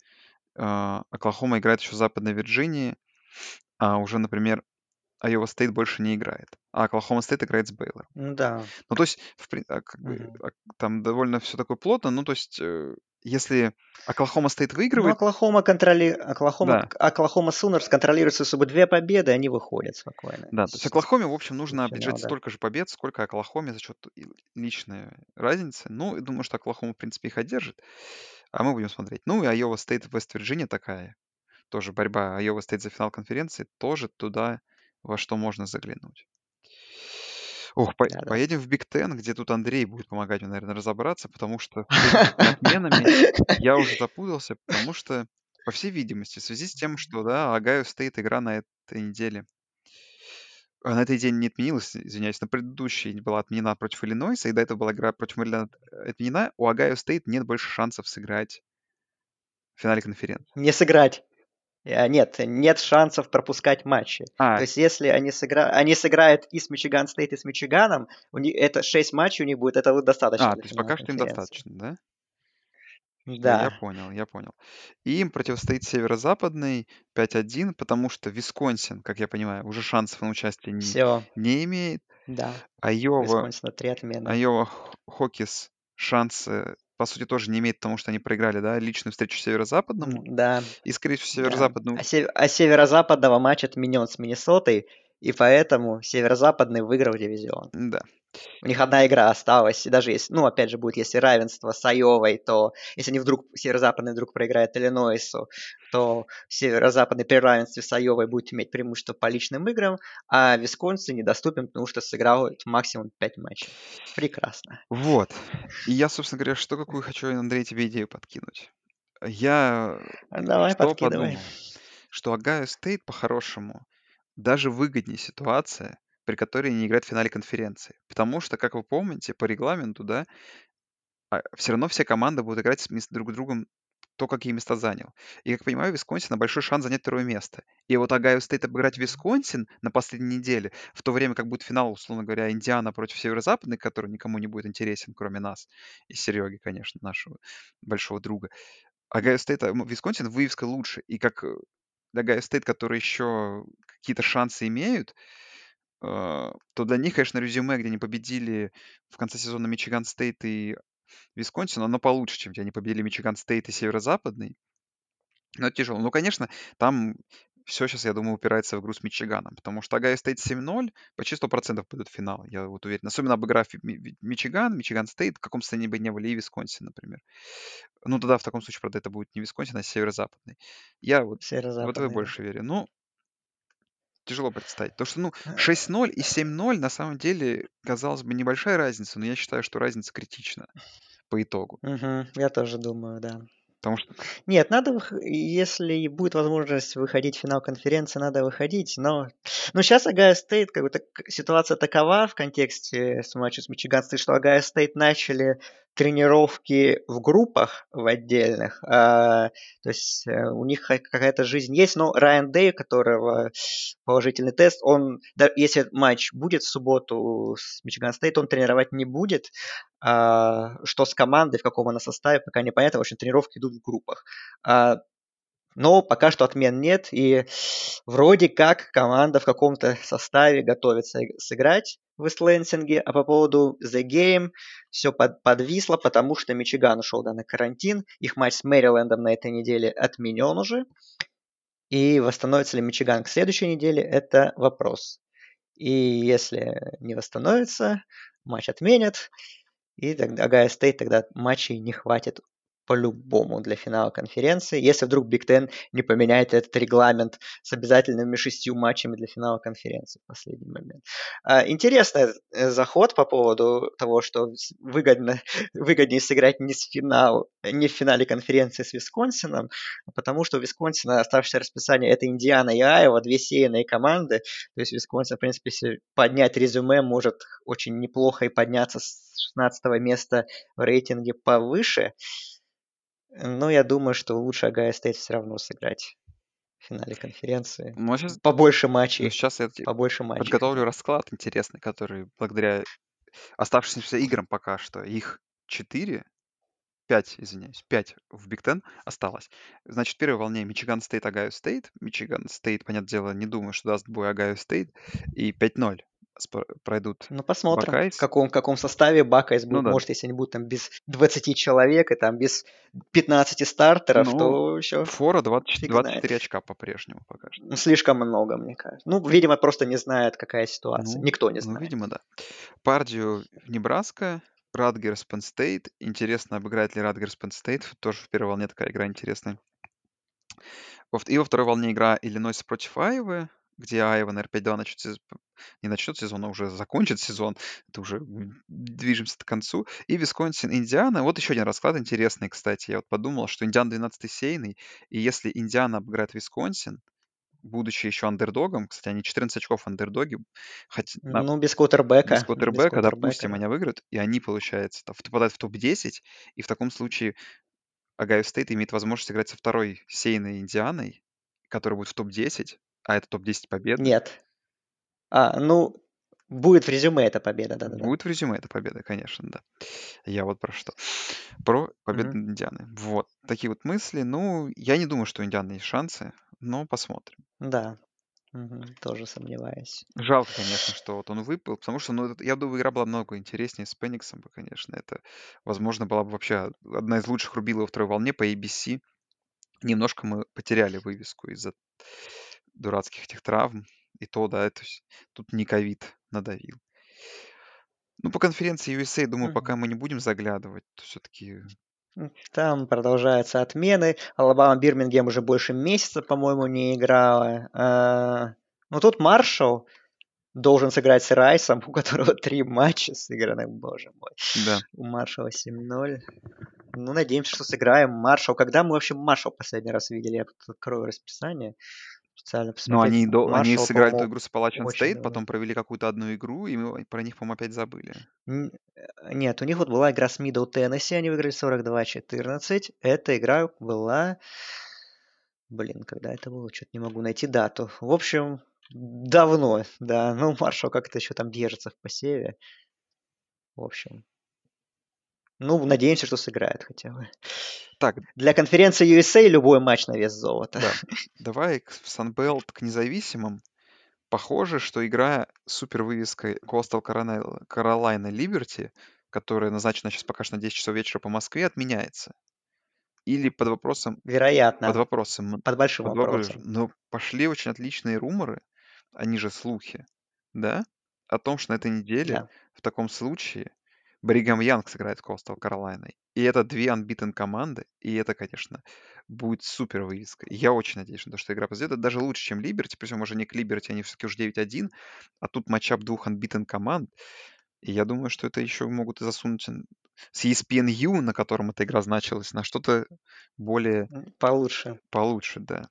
э, Оклахома играет еще в Западной Вирджинии, а уже, например, Айова Стейт больше не играет, а Оклахома Стейт играет с Бейлором. Ну да. Ну, то есть, в а, как бы, а, там довольно все такое плотно, ну, то есть, э, если Оклахома Ну, выигрывает, Оклахома, контроли... Оклахома... да, Оклахома Sooners контролирует себя, особо две победы, они выходят спокойно. Да, то есть с- Оклахоме, в общем, нужно финал, да. столько же побед, сколько Оклахоме за счет личной разницы. Ну, я думаю, что Оклахома, в принципе, их одержит. А мы будем смотреть. Ну, и Айова Стейт, Вест-Вирджиния такая. Тоже борьба Айова Стейт за финал конференции. Тоже туда, во что можно заглянуть. Ох, по- Да-да. поедем в Биг Тен, где тут Андрей будет помогать мне, наверное, разобраться, потому что отменами я уже запутался, потому что, по всей видимости, в связи с тем, что, да, Огайо Стейт игра на этой неделе а на этой день не отменилась, извиняюсь, на предыдущей была отменена против Иллинойса, и до этого была игра против Мэриленда э, отменена. У Огайо Стейт нет больше шансов сыграть в финале конференции. Не сыграть. Э, Нет, нет шансов пропускать матчи. А, То есть, если они, сыгра... они сыграют и с Мичиган Стейт, и с Мичиганом, у них... это 6 матчей у них будет, это вот достаточно а, то есть пока что им достаточно, да? Всё, я Да. понял, я понял. И им противостоит северо-западный 5-1, потому что Висконсин, как я понимаю, уже шансов на участие н Всё. не имеет. Да. Айова Висконсина 3 отмены. Айова Хокис шансы, по сути, тоже не имеет, потому что они проиграли, да, личную встречу северо-западному. М-да. И, скорее всего, Да. северо-западный А се а северо-западного матч отменен с Миннесотой, и поэтому северо-западный выиграл дивизион. М-да. У них 1 игра осталась, и даже если, ну, опять же, будет, если равенство с Айовой, то если они вдруг, северо-западный вдруг проиграет Иллинойсу, то северо-западный при равенстве с Айовой будет иметь преимущество по личным играм, а Висконсин недоступен, потому что сыграл максимум 5 матчей. Прекрасно. Вот. И я, собственно говоря, что какую хочу, Андрей, тебе идею подкинуть. Я давай, что подкидывай. подумал? Что Огайо Стейт по-хорошему даже выгоднее ситуация, при которой они играют в финале конференции. Потому что, как вы помните, по регламенту, да а, всё равно все команды будут играть с друг с другом, кто какие места занял. И, как понимаю, у Висконсина большой шанс занять 2 место. И вот Огайо Стейт обыграть Висконсин на последней неделе, в то время как будет финал, условно говоря, Индиана против северо-западной, который никому не будет интересен, кроме нас и Серёги, конечно, нашего большого друга. Огайо Стейт, м, Висконсин вывеска лучше. И как, э, Огайо Стейт, которые еще какие-то шансы имеют, а, то для них, конечно, резюме, где они победили в конце сезона Мичиган Стейт и Висконсин, оно получше, чем где они победили Мичиган Стейт и северо-западный. Но тяжело. Ну, конечно, там всё щас, я думаю, упирается в игру с Мичиганом, потому что Огайо Стейт 7:0 почти 100 % пойдут в финал, я вот уверен. Особенно обыграв Мичиган, Мичиган Стейт, в каком состоянии бы ни были, и Висконсин, например. Ну, тогда в таком случае, правда, это будет не Висконсин, а северо-западный. Я вот в это Северо-западный, больше верю. Ну тяжело представить. Потому что, ну, 6:0 и 7:0 на самом деле, казалось бы, небольшая разница, но я считаю, что разница критична по итогу. Мгм. Я тоже думаю, да. Потому что Нет, надо если будет возможность выходить в финал конференции, надо выходить, но но щас Огайо Стейт, как бы так ситуация такова в контексте с матча с Мичиган Стейт, что Огайо Стейт начали тренировки в группах, в отдельных. А, то есть, э, у них ка какая-то жизнь есть, но Райан Дэй, у которого положительный тест, он, если матч будет в субботу с Мичиган Стейт, он тренировать не будет. А, что с командой, в каком она составе, пока непонятно. В общем, тренировки идут в группах. Но пока что отмен нет, и вроде как команда в каком-то составе готовится сыграть в Ист-Лэнсинге. А по поводу The Game всё под подвисло, потому что Мичиган ушел, да, на карантин. Их матч с Мэрилендом на этой неделе отменен уже. И восстановится ли Мичиган к следующей неделе- это вопрос. И если не восстановится, матч отменят, и тогда Огайо Стейт тогда матчей не хватит по-любому для финала конференции, если вдруг Big Ten не поменяет этот регламент с обязательными 6 матчами для финала конференции в последний момент. А, интересный, э, заход по поводу того, что выгодно выгоднее сыграть не с финал не в финале конференции с Висконсином, потому что у Висконсина оставшееся расписание- это Индиана и Айова, 2 сеянные команды. То есть Висконсин, в принципе, поднять резюме, может очень неплохо и подняться с 16 места в рейтинге повыше. Но я думаю, что лучше Огайо Стейт всё равно сыграть в финале конференции. Ну, щас Побольше ну, матчей сейчас я побольше матчей подготовлю расклад интересный, который благодаря оставшимся играм пока что, их 4, 5, извиняюсь, 5 в Big Ten осталось. Значит, в 1 волне Мичиган Стейт, Огайо Стейт. Мичиган Стейт, понятное дело, не думаю, что даст бой Огайо Стейт. И 5:0 спо пройдут Ну, посмотрим, в каком в каком составе Бакайс Ну будут. да. Может, если они будут там без 20 человек и там без 15 стартеров, Ну, то еще фора двадцать фиг двадцать знает. четыре очка по-прежнему пока что. Ну, слишком много, мне кажется. Ну, видимо, просто не знают, какая ситуация. Ну Никто не ну, знает. видимо, да. Пардию Небраска, Радгерс State. Интересно, обыграет ли Радгерс State. Тоже в 1 волне такая игра интересная. И во 2 волне игра Иллинойс против Айовы, где Айова, наверно, 5:2 начнет сез не начнет сезон, а уже закончит сезон. Это уже движемся к концу. И Висконсин, Индиана. Вот еще один расклад интересный, кстати. Я вот подумал, что Индиана 12 сеянный, и если Индиана обыграет Висконсин, будучи еще андердогом, кстати, они 14 очков андердоги, хоть на Ну, без квотербека, без квотербека, допустим, они выиграют, и они, получается, попадают в топ-10, и в таком случае Огайо Стейт имеет возможность сыграть со 2 сеянной Индианой, которая будет в топ-10, а это топ-10 победы. Нет. А, ну, будет в резюме эта победа, да-да-да. Будет в резюме эта победа, конечно, да. Я вот про что. про победу над Индианой. Вот. Такие вот мысли. Ну, я не думаю, что у Индианы есть шансы, но посмотрим. Да. Мгм. Тоже сомневаюсь. Жалко, конечно, что вот он выпал, потому что, ну, я думаю, игра была много интереснее с Пениксом бы, конечно. Это, возможно, была бы вообще одна из лучших рубилов во второй волне по ABC. Немножко мы потеряли вывеску из-за дурацких этих травм. И то, да, это вс- тут не ковид надавил. Ну, по конференции USA, думаю, пока мы не будем заглядывать, то все-таки... Там продолжаются отмены. Алабама Бирмингем уже больше месяца, по-моему, не играла. А, Ну, тут Маршалл должен сыграть с Райсом, у которого три матча сыграны, боже мой. Да. У Маршала 7-0. Ну, надеемся, что сыграем Маршал. Когда мы вообще Маршал последний раз видели? Я тут открою расписание. Специально Но посмотреть. они, до- они сыграли ту по-моему, игру с Appalachian State, давно. потом провели какую-то одну игру, и мы про них, по-моему, опять забыли. Э, Нет, у них вот была игра с Middle Tennessee, они выиграли 42-14. Эта игра была... Блин, когда это было? Что-то не могу найти дату. В общем, давно, да. Ну, Маршал как-то еще там держится в посеве. В общем. Ну, надеемся, что сыграет хотя бы. Так, Для конференции USA любой матч на вес золота. да, давай в Sunbelt к независимым. Похоже, что игра с супер вывеской Coastal Carolina Carolina Liberty, которая назначена сейчас пока что на 10 часов вечера по Москве, отменяется. Или под вопросом, под Вероятно. вопросом, Под большим под вопросом. вопросом. Но пошли очень отличные руморы, они же слухи, да, о том, что на этой неделе Да. в таком случае Бригам Янг сыграет Coastal Carolina. И это две unbeaten команды, и это, конечно, будет супер вывеска. И я очень надеюсь, на то, что игра произойдет. Это даже лучше, чем Liberty, причем уже не к Liberty, они все-таки уже 9-1, а тут матчап двух unbeaten команд. И я думаю, что это еще могут и засунуть с ESPNU, на котором эта игра значилась, на что-то более Получше. получше, да.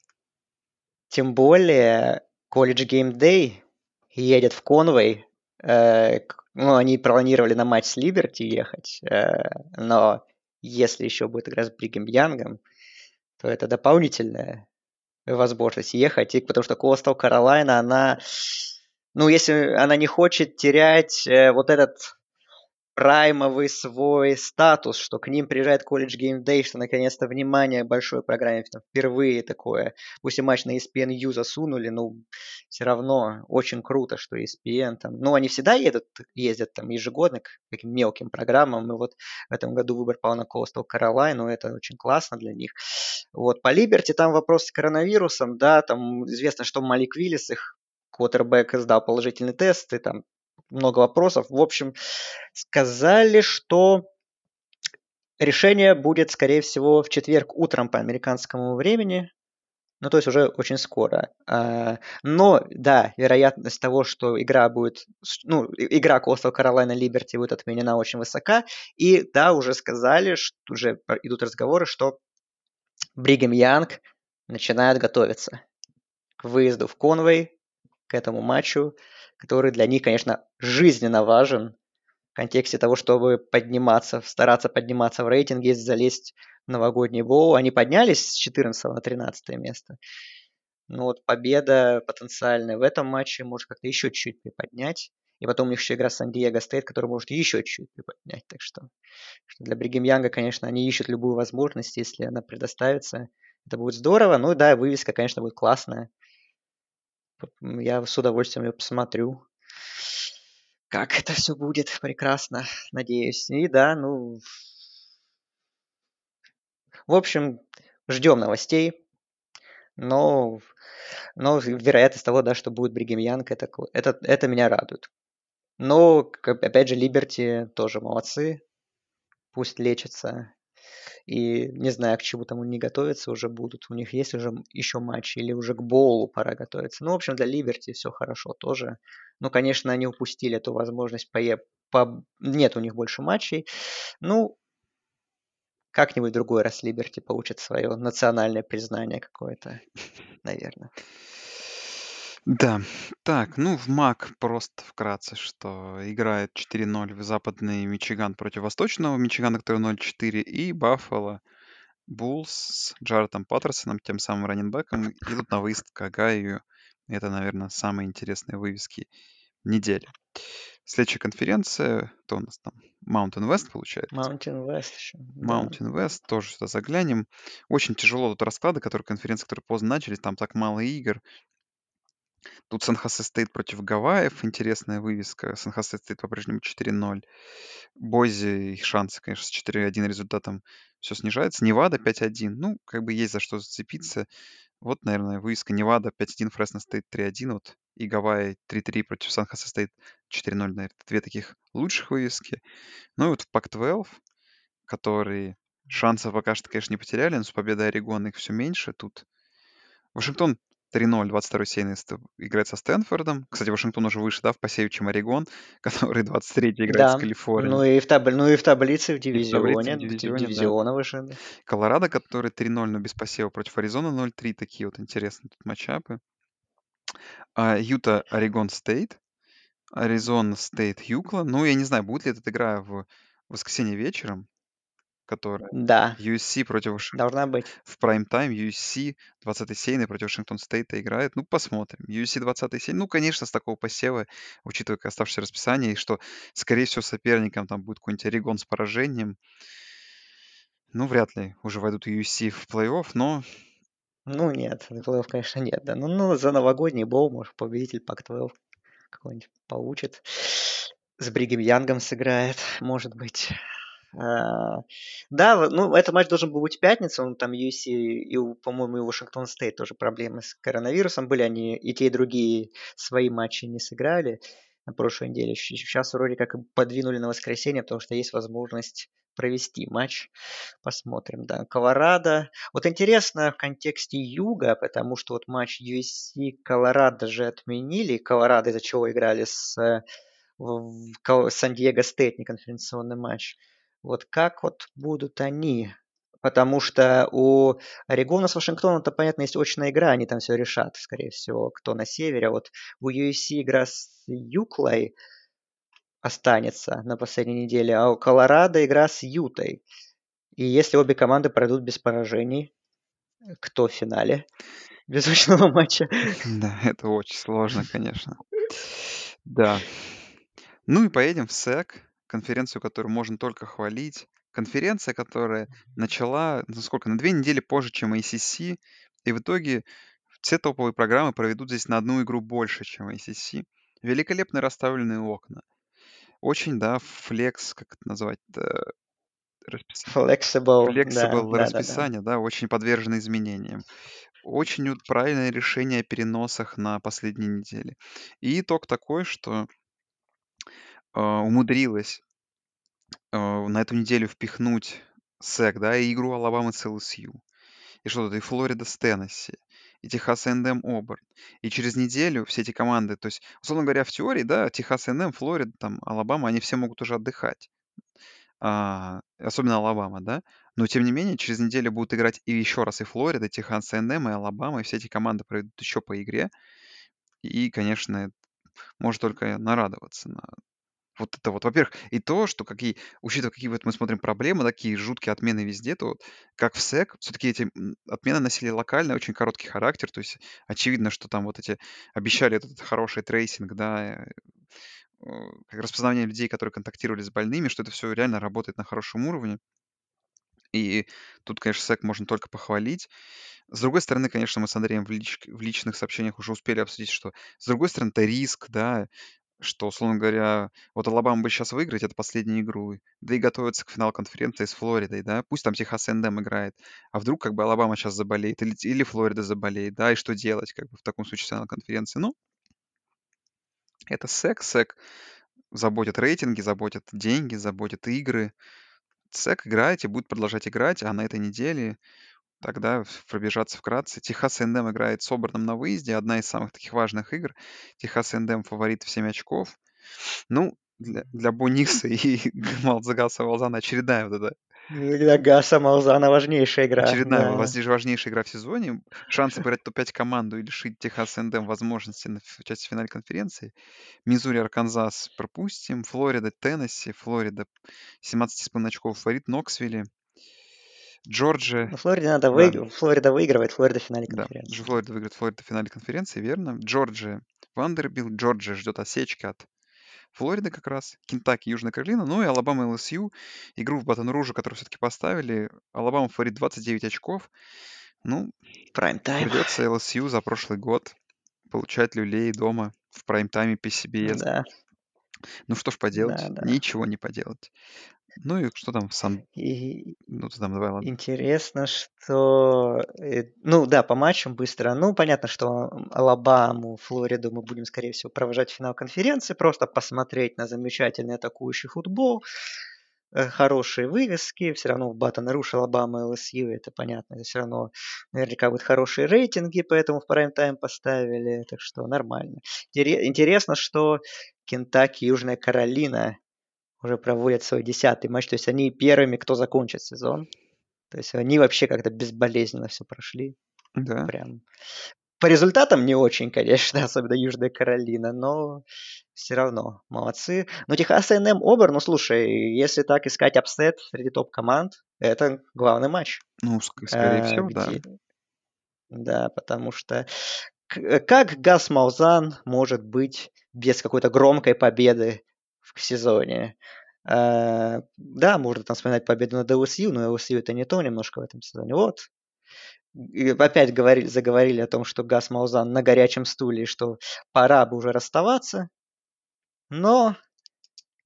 Тем более, College Game Day едет в Конвей. Э, к- ну, они планировали на матч с Либерти ехать, э, но если еще будет игра с Бригем Янгом, то это дополнительная возможность ехать, и потому что Coastal Каролайна, она, ну, если она не хочет терять э, вот этот праймовый свой статус, что к ним приезжает колледж Game Day, что наконец-то внимание большой программе там, впервые такое. Пусть и матч на ESPN-U засунули, но все равно очень круто, что ESPN там... Ну, они всегда едут, ездят там ежегодно к таким мелким программам, и вот в этом году выбор пал на Coastal Carolina, это очень классно для них. Вот, по Либерти там вопрос с коронавирусом, да, там известно, что Малик Виллис, их квотербек, сдал положительный тест, и там много вопросов. В общем, сказали, что решение будет, скорее всего, в четверг утром по американскому времени. Ну, то есть уже очень скоро. А, Но, да, вероятность того, что игра будет, ну, игра Coastal Carolina Liberty будет отменена очень высока. И, да, уже сказали, что уже идут разговоры, что Бригем Янг начинает готовиться к выезду в Конвей, к этому матчу, который для них, конечно, жизненно важен в контексте того, чтобы подниматься, стараться подниматься в рейтинге, залезть в новогодний боул. Они поднялись с 14 на 13 место. Ну вот победа потенциальная в этом матче может как-то еще чуть-чуть приподнять. И потом у них еще игра Сан-Диего Стейт, которая может еще чуть-чуть приподнять. Так что, что для Бригем Янга, конечно, они ищут любую возможность, если она предоставится. Это будет здорово. Ну да, вывеска, конечно, будет классная. Я с удовольствием ее посмотрю. Как это все будет прекрасно, надеюсь. И да, ну, в общем, ждем новостей. Но, но вероятность того, да, что будет Бригем Янг, это, это, это меня радует. Но, опять же, Либерти тоже молодцы. Пусть лечатся. И не знаю, к чему там они готовятся уже будут. У них есть уже еще матчи или уже к боулу пора готовиться. Ну, в общем, для Либерти все хорошо тоже. Ну, конечно, они упустили эту возможность пое... по... Нет у них больше матчей. Ну, как-нибудь другой раз Либерти получит свое национальное признание какое-то, наверное. Да, так, ну в МАК просто вкратце, что играет 4-0 в западный Мичиган против восточного Мичигана, который 0-4, и Баффало Буллс с Джаретом Паттерсоном, тем самым раненбеком, едут на выезд к Огайо. Это, наверное, самые интересные вывески недели. Следующая конференция, кто у нас там? Mountain West, получается. Mountain West еще, да. Mountain West, тоже сюда заглянем. Очень тяжело тут расклады, которые конференции, которые поздно начались, там так мало игр. Тут Сан-Хосе Стейт против Гавайев, интересная вывеска. Сан-Хосе Стейт по-прежнему 4-0. Бойзи, их шансы, конечно, с 4-1 результатом все снижается. Невада 5-1. Ну, как бы есть за что зацепиться. Вот, наверное, вывеска Невада 5-1, Фресно Стейт 3-1. Вот и Гавайи 3-3 против Сан-Хосе Стейт 4-0, наверное. Две таких лучших вывески. Ну и вот в Пак-12, который шансов пока что, конечно, не потеряли, но с победой Орегона их все меньше. Тут Вашингтон 3-0, 22-й сейный играет со Стэнфордом. Кстати, Вашингтон уже выше, да, в посеве, чем Орегон, который 23-й играет Да, с Калифорнией. ну и в, таб... ну и в таблице, в И в таблице, дивизионе, в дивизионе, да. дивизиона выше. да. Колорадо, который 3-0, но без посева против Аризона 0-3. Такие вот интересные тут матчапы. А, Юта, Орегон Стейт. Аризона Стейт, UCLA. Ну, я не знаю, будет ли эта игра в воскресенье вечером, которая Да, USC против Вашингтона. должна быть. В прайм-тайм USC 20-й сейный против Вашингтон Стейта играет. Ну, посмотрим. USC 20-й сейный. Ну, конечно, с такого посева, учитывая оставшееся расписание, и что, скорее всего, соперником там будет какой-нибудь Орегон с поражением. Ну, вряд ли уже войдут USC в плей-офф, но Ну нет, плей конечно, нет. Да. Ну, ну, за новогодний боул, может, победитель Пак-12 какой-нибудь получит. С Бригем Янгом сыграет, может быть. А, Да, ну, этот матч должен был быть в пятницу, он там USC и, по-моему, и Вашингтон Стейт тоже проблемы с коронавирусом были, они и те, и другие свои матчи не сыграли на прошлой неделе. Сейчас вроде как подвинули на воскресенье, потому что есть возможность провести матч. Посмотрим, да. Колорадо. Вот интересно в контексте Юга, потому что вот матч USC Колорадо же отменили. Колорадо из-за чего играли с э, в Кол- Сан-Диего Стейт, неконференционный матч. Вот как вот будут они? Потому что у Орегона с Вашингтоном, то понятно, есть очная игра, они там все решат, скорее всего, кто на севере. А вот у USC игра с Юклой останется на последней неделе, а у Колорадо игра с Ютой. И если обе команды пройдут без поражений, кто в финале без очного матча? да, это очень сложно, конечно. Да. Ну и поедем в СЭК, конференцию, которую можно только хвалить. Конференция, которая начала, ну сколько, на две недели позже, чем ACC, и в итоге все топовые программы проведут здесь на одну игру больше, чем ACC. Великолепно расставленные окна. Очень, да, флекс, как это назвать-то, расписание. Flexible, да, Flexible да, да, да. расписание, да, очень подвержено изменениям. Очень правильное решение о переносах на последней неделе. И итог такой, что а, умудрилась а, на эту неделю впихнуть SEC, да, и игру Алабамы с LSU. И что тут, и Флорида с Теннесси, и Texas A&M Оберн. И через неделю все эти команды, то есть, условно говоря, в теории, да, Texas A&M, Флорида, там, Алабама, они все могут уже отдыхать. А, особенно Алабама, да. Но, тем не менее, через неделю будут играть и еще раз и Флорида, и Texas A&M, и Алабама, и все эти команды проведут еще по игре. И, конечно, может только нарадоваться на вот это вот. Во-первых, и то, что какие, учитывая, какие вот мы смотрим проблемы, такие жуткие отмены везде, то вот как в SEC, все-таки эти отмены носили локальный, очень короткий характер, то есть очевидно, что там вот эти обещали этот хороший tracing, да, э, распознавание людей, которые контактировали с больными, что это все реально работает на хорошем уровне. И тут, конечно, SEC можно только похвалить. С другой стороны, конечно, мы с Андреем в, лич- в личных сообщениях уже успели обсудить, что с другой стороны, это риск, да, что, условно говоря, вот Алабама бы сейчас выиграть, это последнюю игру, да и готовится к финалу конференции с Флоридой, да, пусть там Техас Эндем играет, а вдруг как бы Алабама сейчас заболеет или, или Флорида заболеет, да, и что делать как бы в таком случае финал конференции? Ну, это СЭК, СЭК заботит рейтинги, заботит деньги, заботит игры. СЭК и будет продолжать играть, а на этой неделе Тогда в- пробежаться вкратце. Техас A&M играет с Оберном на выезде. Одна из самых таких важных игр. Техас A&M фаворит в 7 очков. Ну, для, для Бо Никса и Малзагаса Валзана очередная вот эта Для Гаса Малзана важнейшая игра. очередная да. воз- важнейшая игра в сезоне. Шансы играть топ-5 команду и лишить Техас A&M возможности на ф- участие в финале конференции. Мизури, Арканзас пропустим. Флорида, Теннесси. Флорида 17,5 очков фаворит. Ноксвилли. Джорджия. Ну, Флориде надо Да. выигрывать. Флорида выигрывает, Флорида в финале Да, конференции. Дж- Флорида выиграет Флорида в финале конференции, верно. Джорджия, Вандербилт, Джорджия ждет осечки от Флорида как раз, Кентаки, Южная Каролина, ну и Алабама LSU. Игру в Батон-Руже, которую все-таки поставили. Алабама фаворит 29 очков. Ну, Прайм-тайм. придется LSU за прошлый год получать люлей дома в прайм-тайме по CBS. Да, Ну что ж поделать, да, да. ничего не поделать. Ну и что там, Сан... И Ну, ты там давай, ладно. интересно, что... э, Ну да, по матчам быстро. Ну, понятно, что Алабаму, Флориду мы будем, скорее всего, провожать в финал конференции, просто посмотреть на замечательный атакующий футбол, э, хорошие вывески. Все равно в Баттон Руш, Алабама, ЛСЮ, это понятно. Это все равно наверняка будут хорошие рейтинги, поэтому в прайм-тайм поставили. Так что нормально. Интере- Интересно, что Кентаки, Южная Каролина уже проводят свой десятый матч. То есть они первыми, кто закончит сезон. То есть они вообще как-то безболезненно все прошли. Да. Прям. По результатам не очень, конечно, особенно Южная Каролина, но все равно молодцы. Но Texas A&M Оберн, ну слушай, если так искать upset среди топ-команд, это главный матч. Ну, ск- скорее Э, всего, да. Да, потому что э, как Гас Маузан может быть без какой-то громкой победы в сезоне? Э, Да, можно там вспоминать победу над LSU, но LSU это не то немножко в этом сезоне. Вот. И опять говорили, заговорили о том, что Гас Маузан на горячем стуле, что пора бы уже расставаться. Но,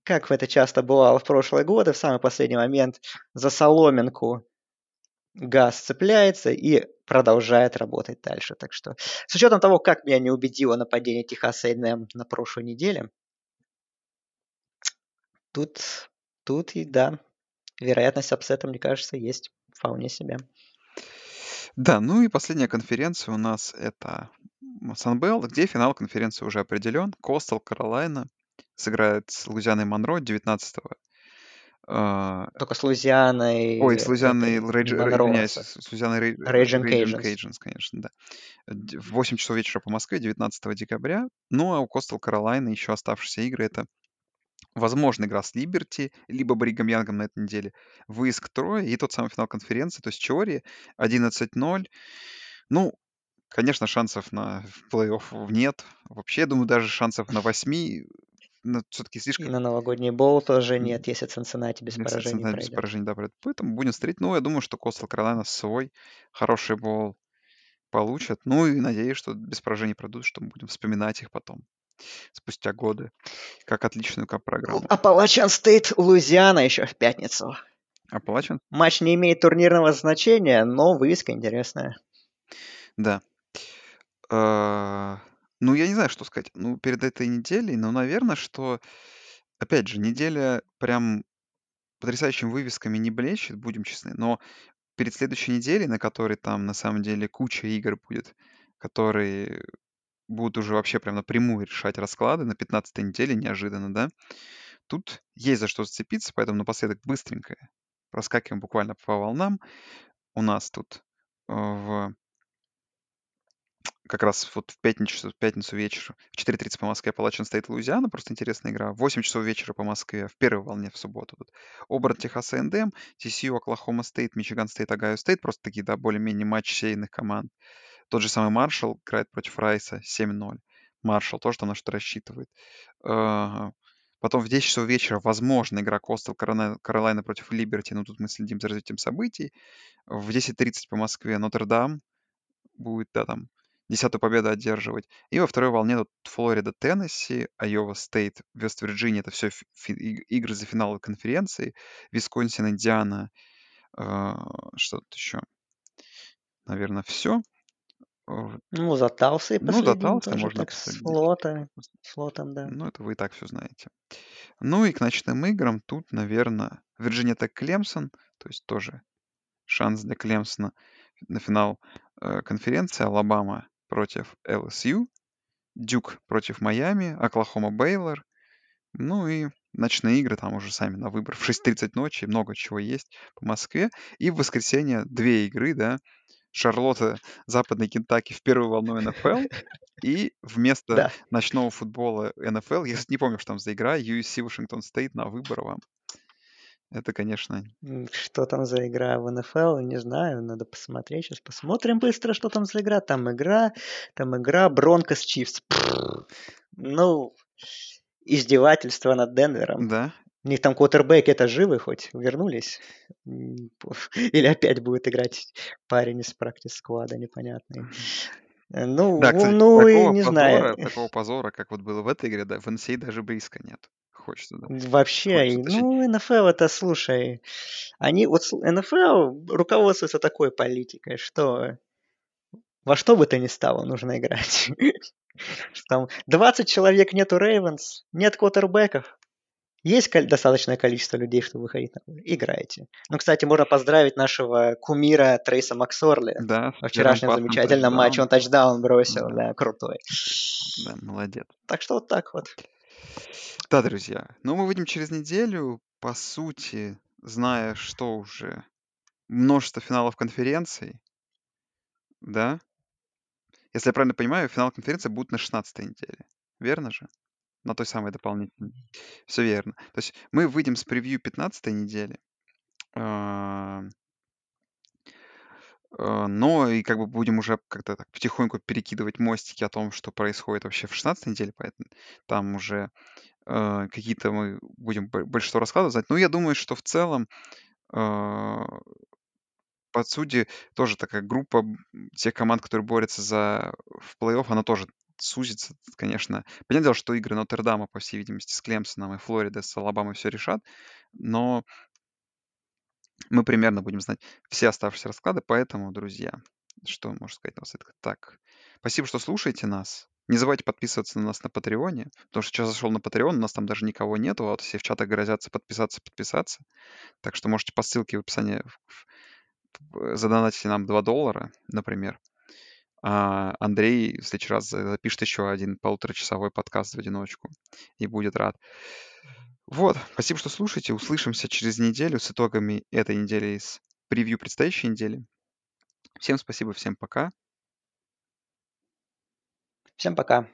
как это часто бывало в прошлые годы, в самый последний момент за соломинку газ цепляется и продолжает работать дальше. Так что, с учетом того, как меня не убедило нападение Техаса A&M на прошлой неделе, тут, тут и да, вероятность upset а, мне кажется, есть вполне себе. Да, ну и последняя конференция у нас это Sun Belt, где финал конференции уже определен. Coastal Carolina сыграет с Лузианой Монро 19-го. А, Только с Лузианой... Ой, с Лузианой, это, Рейдж- не Р- извиняюсь, с Лузианой Рей-. Cajuns, конечно, да. В 8 часов вечера по Москве, 19 декабря. Ну, а у Костел Каролайны еще оставшиеся игры это возможно игра с Либерти, либо Бригам Янгом на этой неделе, выезд к Трое и тот самый финал конференции, то есть теории 11-0. Ну, конечно, шансов на плей-офф нет. Вообще, я думаю, даже шансов на 8 все-таки И слишком на новогодний боул тоже нет, если Цинциннати без Если поражений Цинциннати без пройдет. поражений, да, пройдет. Поэтому будем смотреть. Ну, я думаю, что Костел Каролайна свой хороший бол получат. Ну и надеюсь, что без поражений пройдут, что мы будем вспоминать их потом, спустя годы, как отличную кап-программу. Апалачан Стейт, Лузиана еще в пятницу. Апалачин? Матч не имеет турнирного значения, но вывеска интересная. Да. А, Ну, я не знаю, что сказать. Ну, перед этой неделей, ну, наверное, что, опять же, неделя прям потрясающими вывесками не блещет, будем честны, но перед следующей неделей, на которой там на самом деле куча игр будет, которые будут уже вообще прям напрямую решать расклады на 15 неделе, неожиданно, да, тут есть за что зацепиться, поэтому напоследок быстренько проскакиваем буквально по волнам. У нас тут э, в как раз вот в пятницу, в пятницу вечер в 4.30 по Москве Appalachian State Луизиана, просто интересная игра. В 8 часов вечера по Москве, в первой волне в субботу. Тут Auburn, Texas A&M, TCU, Oklahoma State, Michigan State, Ohio State. Просто такие, да, более-менее матчи сеяных команд. Тот же самый Маршалл играет против Райса 7-0. Маршалл тоже там на что рассчитывает. Э, Потом в 10 часов вечера, возможно, игра Костел Каролайна против Либерти, но тут мы следим за развитием событий. В 10.30 по Москве Нотр-Дам будет, да, там, десятую победу одерживать. И во второй волне тут Флорида, Теннесси, Айова Стейт, Вест-Вирджиния. Это все игры за финалы конференции. Висконсин, Индиана. э, Что тут еще? Наверное, все. Ну, за Талсой Ну, за последним Талсой тоже можно так с с флотом, да. Ну, это вы и так все знаете. Ну и к ночным играм тут, наверное, Вирджиния Тек Клемсон, то есть тоже шанс для Клемсона на финал э, конференции. Алабама против ЛСЮ, Дюк против Майами, Оклахома Бейлор. Ну и ночные игры там уже сами на выбор. В 6.30 ночи много чего есть по Москве. И в воскресенье две игры, да. Шарлотта, Западный Кентаки в первую волну НФЛ. И вместо Да. ночного футбола НФЛ, я не помню, что там за игра, USC Вашингтон Стейт на выбор вам. Это, конечно, Что там за игра в НФЛ, не знаю, надо посмотреть. Сейчас посмотрим быстро, что там за игра. Там игра, там игра Бронкос Чифс. Ну, издевательство над Денвером. Да? У них там квотербеки это живы хоть? Вернулись? Или опять будет играть парень из практис-сквада непонятный? Ну, Да, кстати, ну и не позора, знаю. такого позора, как вот было в этой игре, да, в NCAA даже близко нет. Хочется, да. Вообще, Хочется ну, НФЛ это, слушай, они, вот НФЛ руководствуется такой политикой, что во что бы то ни стало нужно играть. Там 20 человек нету Рейвенс, нет квотербеков. Есть достаточное количество людей, чтобы выходить на поле. Играйте. Ну, кстати, можно поздравить нашего кумира Трейса Максорли. Да, Во вчерашнем замечательном матче он тачдаун. тачдаун бросил, Да. да, крутой. Да, молодец. Так что вот так вот. Да, друзья. Ну, мы выйдем через неделю, по сути, зная, что уже множество финалов конференций, да? Если я правильно понимаю, финал конференции будет на 16 неделе. Верно же? На той самой дополнительной. Все верно. То есть мы выйдем с превью 15 недели. а, а, Но и как бы будем уже как-то так потихоньку перекидывать мостики о том, что происходит вообще в 16 неделе, поэтому там уже э, какие-то мы будем бо- большинство раскладывать. знать. Ну, я думаю, что в целом а, по сути, тоже такая группа тех команд, которые борются за в плей-офф, она тоже сузится, конечно. Понятное дело, что игры Нотр-Дама, по всей видимости, с Клемсоном и Флорида, с Алабамой все решат, но мы примерно будем знать все оставшиеся расклады, поэтому, друзья, что можно сказать на вас так. Спасибо, что слушаете нас. Не забывайте подписываться на нас на Патреоне, потому что сейчас зашел на Patreon, у нас там даже никого нету, а вот все в чатах грозятся подписаться, подписаться. Так что можете по ссылке в описании задонатите нам 2 доллара, например. А Андрей в следующий раз за- запишет еще один полуторачасовой подкаст в одиночку и будет рад. Вот, спасибо, что слушаете. Услышимся через неделю с итогами этой недели и с превью предстоящей недели. Всем спасибо, всем пока. Всем пока.